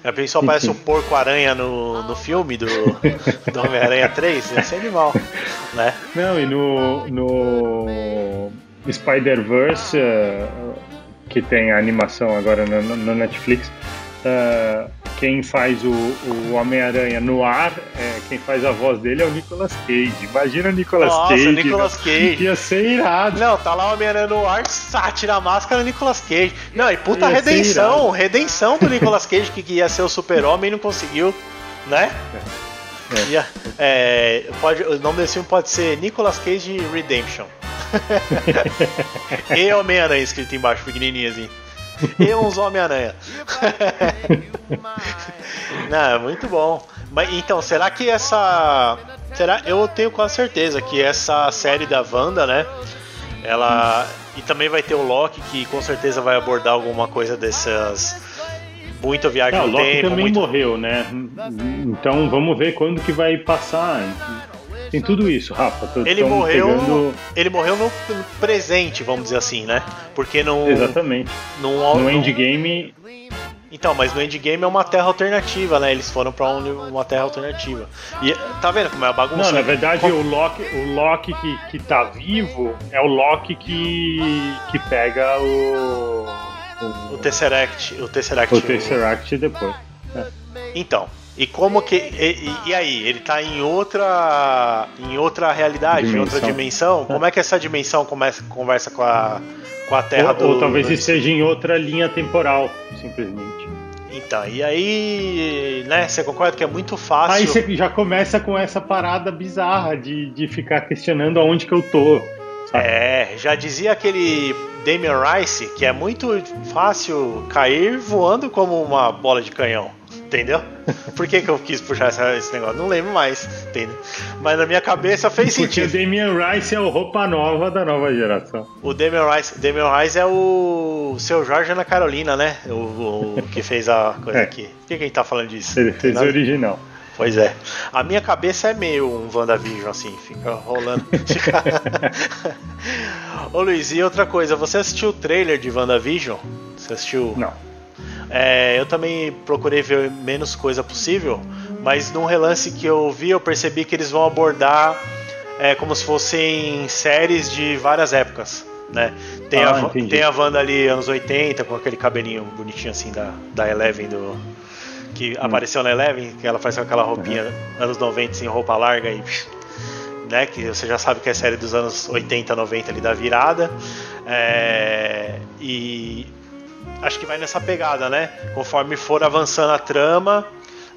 A pessoa sim, parece o um porco-aranha no, no filme do, do Homem-Aranha 3, ia ser animal, né? Não, e no, no Spider-Verse, uh, que tem a animação agora no, no Netflix, uh, quem faz o, o Homem-Aranha no ar, é, quem faz a voz dele é o Nicolas Cage. Imagina o Nicolas Nossa, Cage. Nicolas Cage. Ia ser irado. Não, tá lá o Homem-Aranha no ar, tira a máscara Nicolas Cage. Não, e puta ia redenção, redenção do Nicolas Cage que ia ser o super-homem e não conseguiu, né? É. É. Ia, é, pode, o nome desse filme pode ser Nicolas Cage Redemption. e Homem-Aranha escrito embaixo, pequenininho assim e uns Homem-Aranha. Não, muito bom. Mas então, será que essa. Será? Eu tenho quase certeza que essa série da Wanda, né? Ela. E também vai ter o Loki, que com certeza vai abordar alguma coisa dessas. Muito viagem é, no tempo. O Loki também muito... morreu, né? Então vamos ver quando que vai passar tem tudo isso, Rafa. Tô, ele morreu. Pegando... Ele morreu no presente, vamos dizer assim, né? Porque não. Exatamente. No, no endgame. Então, mas no endgame é uma terra alternativa, né? Eles foram para uma terra alternativa. E tá vendo como é a bagunça? Não, na verdade o Loki, o Loki que, que tá vivo é o Loki que, que pega o o, o Tesseract, o Tesseract. O Tesseract depois. É. Então, e como que. E, e, aí, ele tá em outra. em outra realidade, dimensão. em outra dimensão? Como é que essa dimensão começa, conversa com a, com a Terra ou, do. Ou talvez esteja em outra linha temporal, simplesmente. Então, e aí, né, você concorda que é muito fácil. Aí você já começa com essa parada bizarra de, de ficar questionando aonde que eu tô. Sabe? É, já dizia aquele Damien Rice que é muito fácil cair voando como uma bola de canhão entendeu? Por que, que eu quis puxar essa, esse negócio? Não lembro mais, entendeu? Mas na minha cabeça fez Porque sentido. Porque o Damian Rice é o roupa nova da nova geração. O Damian Rice, Damian Rice é o seu Jorge Ana Carolina, né? O, o que fez a coisa é. aqui. Por que, que a gente tá falando disso? Ele fez o original. Pois é. A minha cabeça é meio um WandaVision, assim, fica rolando. Ô Luiz, e outra coisa, você assistiu o trailer de WandaVision? Você assistiu? Não. É, eu também procurei ver menos coisa possível, mas num relance que eu vi, eu percebi que eles vão abordar é, como se fossem séries de várias épocas. Né? Tem, ah, a, tem a Wanda ali anos 80, com aquele cabelinho bonitinho assim da, da Eleven do. Que hum. apareceu na Eleven, que ela faz com aquela roupinha uhum. anos 90, assim, roupa larga e. né? Que você já sabe que é série dos anos 80, 90 ali da virada. É, e acho que vai nessa pegada, né? Conforme for avançando a trama,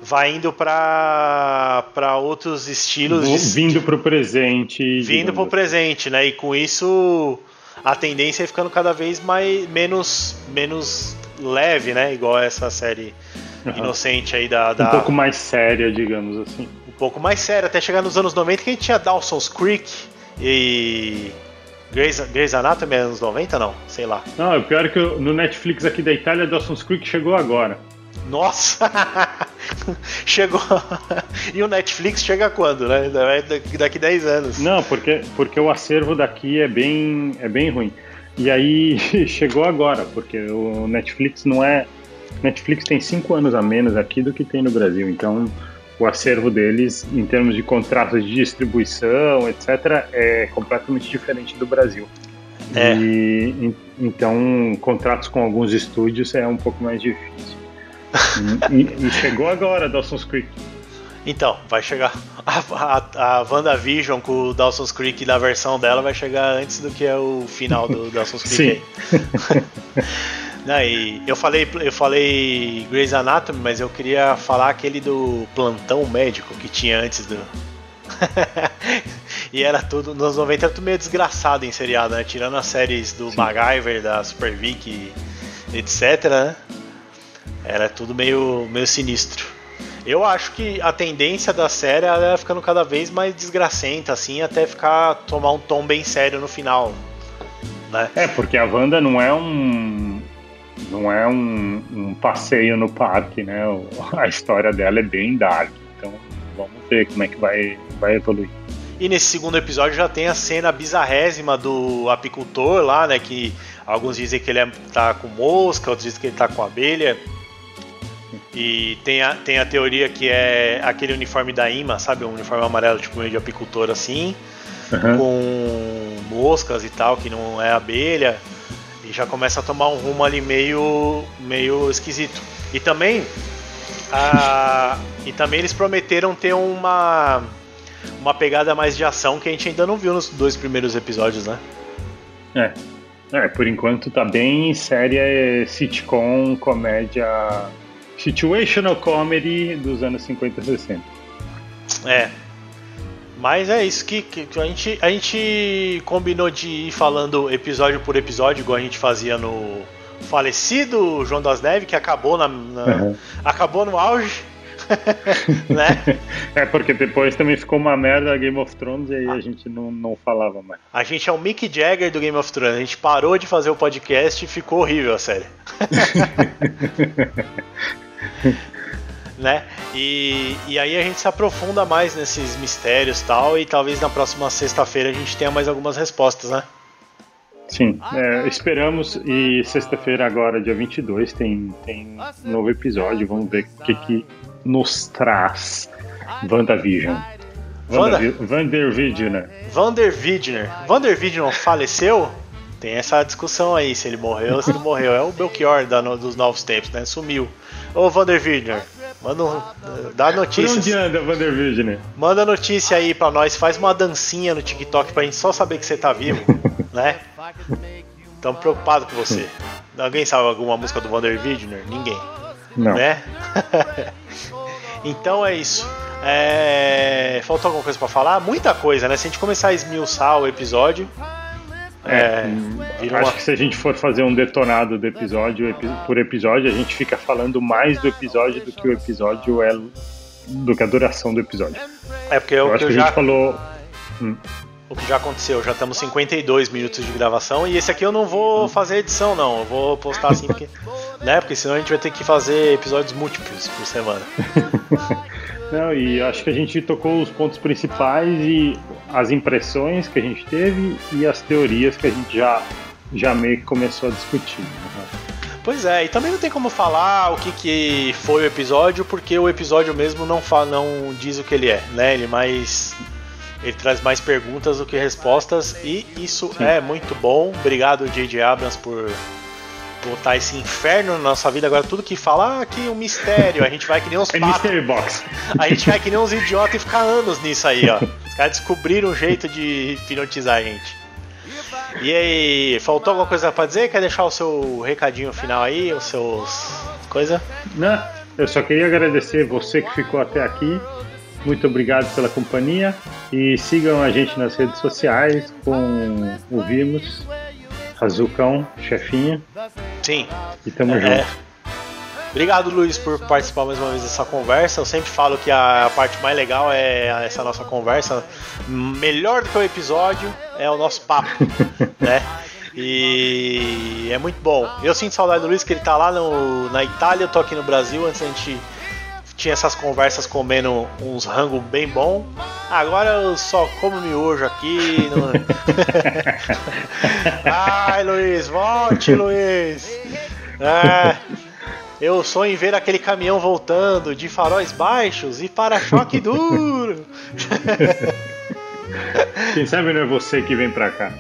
vai indo para para outros estilos. Vindo para o presente. Vindo para o presente, né? E com isso a tendência é ficando cada vez mais menos menos leve, né? Igual essa série uhum. inocente aí da, da, Um pouco mais séria, digamos assim. Um pouco mais séria, até chegar nos anos 90 que a gente tinha Dawson's Creek e Grey's, Grey's Anatomy é anos 90, não? Sei lá. Não, o pior é que no Netflix aqui da Itália, Dawson's Creek chegou agora. Nossa! Chegou. e o Netflix chega quando, né? Daqui 10 anos. Não, porque, porque o acervo daqui é bem, é bem ruim. E aí chegou agora, porque o Netflix não é. Netflix tem 5 anos a menos aqui do que tem no Brasil. Então o acervo deles, em termos de contratos de distribuição, etc., é completamente diferente do Brasil. É. E, então, contratos com alguns estúdios é um pouco mais difícil. e, e, chegou agora Dawson's Creek. Então, vai chegar. A, a, a WandaVision com o Dawson's Creek na versão dela vai chegar antes do que é o final do Dawson's Creek. Sim. Não, e eu falei, eu falei Grey's Anatomy, mas eu queria falar aquele do plantão médico que tinha antes do. e era tudo. Nos 90 era tudo meio desgraçado em seriado, né? Tirando as séries do Sim. MacGyver, da Super Vic, etc. Né? Era tudo meio, meio sinistro. Eu acho que a tendência da série é ficando cada vez mais desgracenta, assim, até ficar tomar um tom bem sério no final. Né? É, porque a Wanda não é um. Não é um, um passeio no parque, né? A história dela é bem dark. Então vamos ver como é que vai, vai evoluir. E nesse segundo episódio já tem a cena bizarrésima do apicultor lá, né? Que alguns dizem que ele é, tá com mosca, outros dizem que ele tá com abelha. E tem a, tem a teoria que é aquele uniforme da IMA, sabe? Um uniforme amarelo, tipo meio de apicultor assim, uhum. com moscas e tal, que não é abelha. E já começa a tomar um rumo ali meio, meio esquisito. E também, a, e também eles prometeram ter uma, uma pegada mais de ação que a gente ainda não viu nos dois primeiros episódios, né? É. É, por enquanto tá bem séria sitcom, comédia situational comedy dos anos 50 e 60. É. Mas é isso que, que, a, gente, a gente combinou de ir falando episódio por episódio, igual a gente fazia no falecido João das Neves, que acabou, na, na uhum. acabou no auge. né? É porque depois também ficou uma merda Game of Thrones e aí a gente não, não falava mais. A gente é o Mick Jagger do Game of Thrones. A gente parou de fazer o podcast e ficou horrível a série. né? E, e aí a gente se aprofunda mais nesses mistérios tal, e talvez na próxima sexta-feira a gente tenha mais algumas respostas, né? Sim, é, esperamos e sexta-feira agora, dia 22, tem, tem um novo episódio, vamos ver o que, que nos traz WandaVision. Wanda... Vandervidner. Né? Vandervidner. Vandervidner faleceu? Tem essa discussão aí, se ele morreu ou se não morreu. É o Belchior da, dos novos tempos, né? Sumiu. Ô, Vander Wigner, manda um, dá notícias. Por onde anda, Vander? Manda notícia aí pra nós, faz uma dancinha no TikTok pra gente só saber que você tá vivo, né? Estamos preocupados com você. Alguém sabe alguma música do Vander Wigner? Ninguém. Não. Né? então é isso. É... Faltou alguma coisa para falar? Muita coisa, né? Se a gente começar a esmiuçar o episódio, é, acho uma... que se a gente for fazer um detonado do episódio por episódio, a gente fica falando mais do episódio do que o episódio é do que a duração do episódio. É porque eu, eu acho que, que a gente falou. Hum. O que já aconteceu, já estamos 52 minutos de gravação e esse aqui eu não vou fazer edição não, eu vou postar assim porque, né, porque senão a gente vai ter que fazer episódios múltiplos por semana. Não, e acho que a gente tocou os pontos principais e as impressões que a gente teve e as teorias que a gente já, já meio que começou a discutir. Né? Pois é, e também não tem como falar o que, que foi o episódio, porque o episódio mesmo não, fala, não diz o que ele é, né? Ele mais. Ele traz mais perguntas do que respostas, e isso Sim. é muito bom. Obrigado, J.J. Abrams, por botar esse inferno na nossa vida. Agora, tudo que fala, ah, aqui um mistério, a gente vai que nem uns é Mystery Box. A gente vai que nem uns idiotas e ficar anos nisso aí, ó. caras descobriram um jeito de hipnotizar a gente. E aí, faltou alguma coisa para dizer? Quer deixar o seu recadinho final aí, os seus coisa? Não, eu só queria agradecer você que ficou até aqui. Muito obrigado pela companhia e sigam a gente nas redes sociais com o Vimos, Razucão, chefinha. Sim. E tamo é, junto. Obrigado, Luiz, por participar mais uma vez dessa conversa. Eu sempre falo que a parte mais legal é essa nossa conversa. Melhor do que o episódio é o nosso papo, né? E é muito bom. Eu sinto saudade do Luiz, que ele tá lá no, na Itália, eu tô aqui no Brasil. Antes a gente tinha essas conversas comendo uns rango bem bom. Agora eu só como miojo aqui. No... Ai, Luiz, volte, Luiz. É. Eu sonho em ver aquele caminhão voltando de faróis baixos e para-choque duro. Quem sabe não é você que vem pra cá.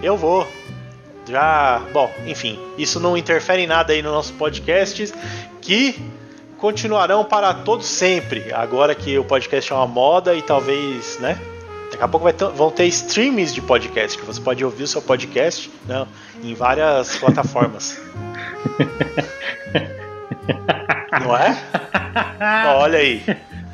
Eu vou. Já. Bom, enfim, isso não interfere em nada aí no nosso podcast que continuarão para todos sempre. Agora que o podcast é uma moda e talvez, né? Daqui a pouco vão ter streams de podcast, que você pode ouvir o seu podcast né, em várias plataformas. Não é? Olha aí.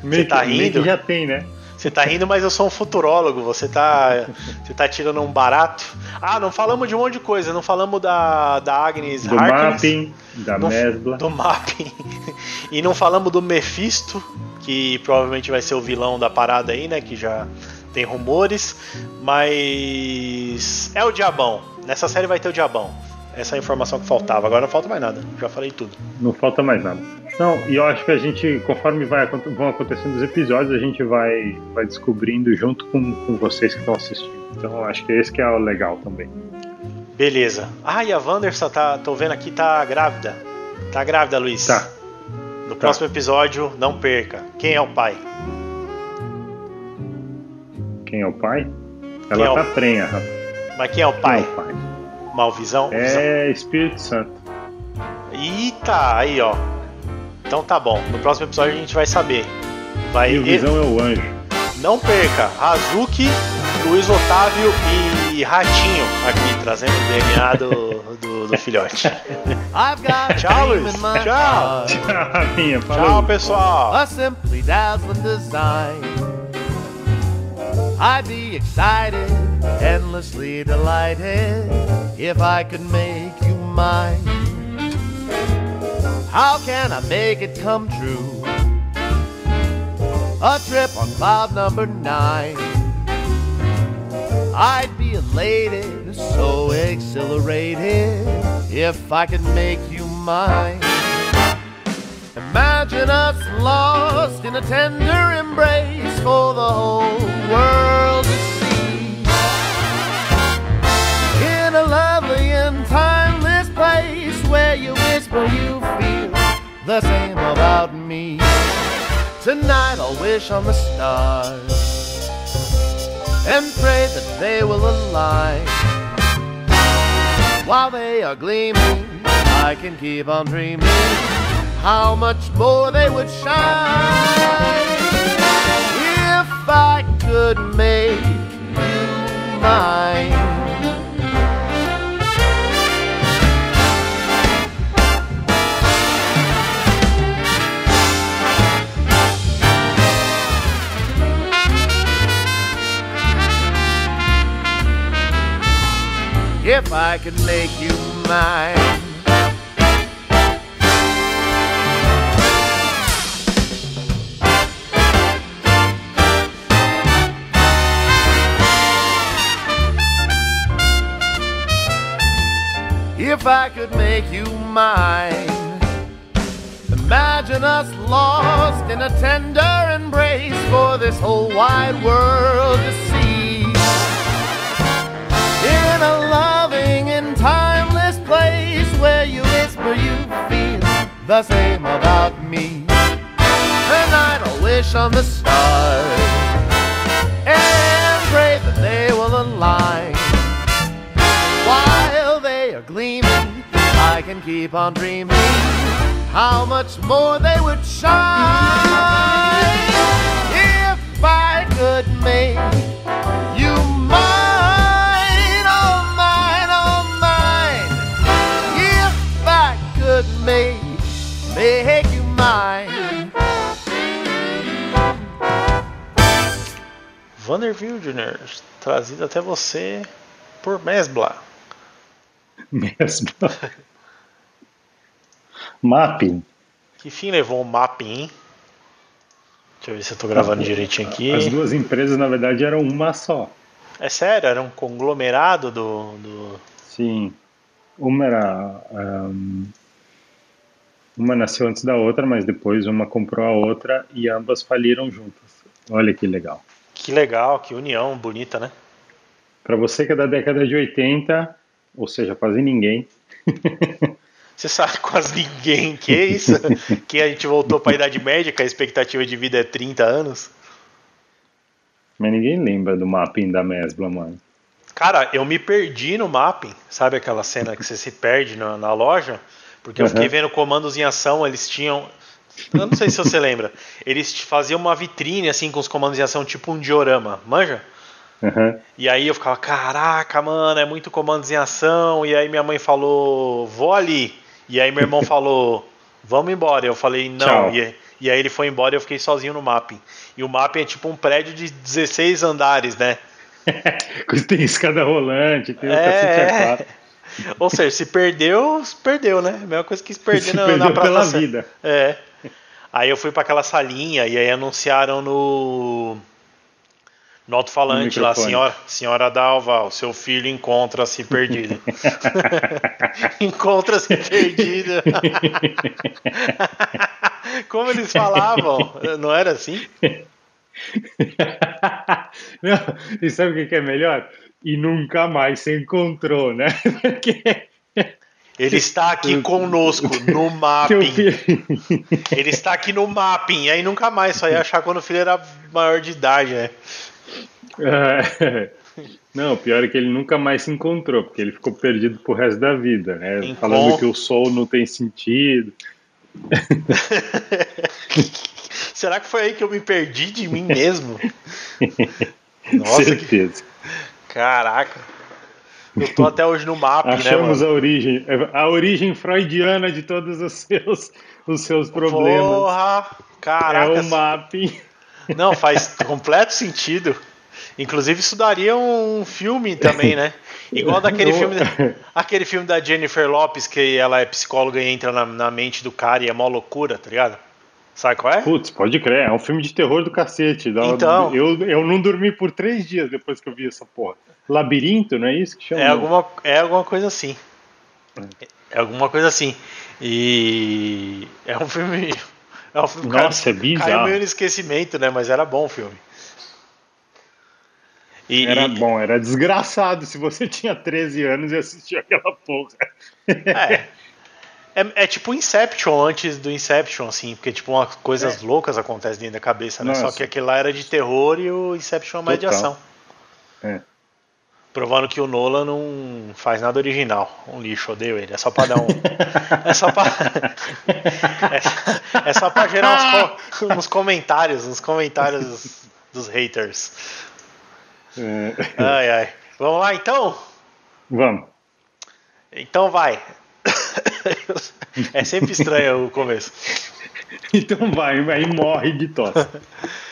Você tá rindo? já tem, né? Você tá rindo, mas eu sou um futurólogo. Você tá, você tá tirando um barato. Ah, não falamos de um monte de coisa. Não falamos da, da Agnes Do Harkness, mapping, da não, Mesbla. Do mapping. E não falamos do Mephisto, que provavelmente vai ser o vilão da parada aí, né? Que já tem rumores. Mas é o Diabão. Nessa série vai ter o Diabão essa informação que faltava. Agora não falta mais nada, já falei tudo. Não falta mais nada. Não, e eu acho que a gente, conforme vai, vão acontecendo os episódios, a gente vai, vai descobrindo junto com, com vocês que estão assistindo. Então acho que esse que é o legal também. Beleza. Ah, e a Wandersa, tá, tô vendo aqui, tá grávida. Tá grávida, Luiz? Tá. No tá. próximo episódio, não perca. Quem é o pai? Quem é o pai? Ela é tá o... prenha, rapaz. Mas quem é o pai? Quem é o pai? Malvisão? É Espírito Santo. Eita, aí ó. Então tá bom. No próximo episódio a gente vai saber. Vai... E o Visão é o anjo. Não perca, Hazuki, Luiz Otávio e Ratinho aqui trazendo o DNA do, do, do filhote. Tchau, Luiz. Tchau. Tchau, Tchau, pessoal. A simply dazzling design. I'd be excited, endlessly delighted if I could make you mine. How can I make it come true? A trip on cloud number nine. I'd be elated, so exhilarated if I could make you mine. Imagine us lost in a tender embrace for the whole world to see. In a lovely and timeless place where you whisper you feel the same about me. Tonight I'll wish on the stars and pray that they will align. While they are gleaming, I can keep on dreaming how much more they would shine if I could make you mine. If I could make you mine. if I could make you mine. Imagine us lost in a tender embrace for this whole wide world to see. In a loving and timeless place where you whisper you feel the same about me. Tonight I'll wish on the stars and pray that they will align While they are gleaming, I can keep on dreaming how much more they would shine if I could make could make, you mine. Vanderbilt Jr., trazido até você por Mesbla. Mesbla. Mapping. Que fim levou o mapping, hein? Deixa eu ver se eu tô gravando direitinho aqui. As duas empresas, na verdade, eram uma só. É sério? Era um conglomerado do. do... Sim. Uma era. Um, uma nasceu antes da outra, mas depois uma comprou a outra e ambas faliram juntas. Olha que legal. Que legal, que união bonita, né? Para você que é da década de 80, ou seja, quase ninguém. Você sabe quase ninguém que é isso? que a gente voltou para a Idade Média, que a expectativa de vida é 30 anos. Mas ninguém lembra do mapping da Mesbla, mano. Cara, eu me perdi no mapping. Sabe aquela cena que você se perde na, na loja? Porque eu uhum. fiquei vendo comandos em ação, eles tinham. Eu não sei se você lembra. Eles faziam uma vitrine assim com os comandos em ação, tipo um diorama, manja? Uhum. E aí eu ficava, caraca, mano, é muito comandos em ação. E aí minha mãe falou, vou ali. E aí meu irmão falou, vamos embora. Eu falei, não. E, e, aí ele foi embora e eu fiquei sozinho no mapping. E o mapping é tipo um prédio de 16 andares, né? tem escada rolante, tem é, é. Ou seja, se perdeu, perdeu, né? A mesma coisa que se perder se na, perdeu na pela vida. É. Aí eu fui para aquela salinha e aí anunciaram no no alto-falante lá, senhora, senhora Dalva, o seu filho encontra-se perdido. encontra-se perdido. Como eles falavam? Não era assim? Não, e sabe o que é melhor? E nunca mais se encontrou, né? Porque ele está aqui conosco no mapping. Ele está aqui no mapping. E aí nunca mais, só ia achar quando o filho era maior de idade, né? É. Não, o pior é que ele nunca mais se encontrou, porque ele ficou perdido pro resto da vida, né? Encon... Falando que o sol não tem sentido. Será que foi aí que eu me perdi de mim mesmo? Nossa, Certeza. Que... Caraca. Eu tô até hoje no mapa, né, Achamos né, a origem, a origem freudiana de todos os seus, os seus problemas. Porra, caraca. É o mapping. Não, faz completo sentido. Inclusive isso daria um filme também, né? Igual daquele filme, aquele filme da Jennifer Lopes que ela é psicóloga e entra na, na mente do cara e é mó loucura, tá ligado? Sabe qual é? Putz, pode crer, é um filme de terror do cacete. Então, eu, eu não dormi por três dias depois que eu vi essa porra. Labirinto, não é isso que chama? É alguma, é alguma coisa assim. É. é alguma coisa assim. E é um filme. É um filme Nossa, é bizarro. Caiu meio no esquecimento, né? Mas era bom o filme. E, era e... bom, era desgraçado se você tinha 13 anos e assistia aquela porra. É. É, é, tipo Inception antes do Inception, assim, porque tipo umas coisas é. loucas acontecem dentro da cabeça, né? Nossa. Só que aquele lá era de terror e o Inception é mais de ação. É. Provando que o Nolan não faz nada original. Um lixo, odeio ele. É só pra dar um. é só pra. é, é só pra gerar uns, uns comentários, uns comentários dos haters. É. Ai, ai. Vamos lá então? Vamos. Então vai. É sempre estranho o começo. Então vai, aí morre de tosse.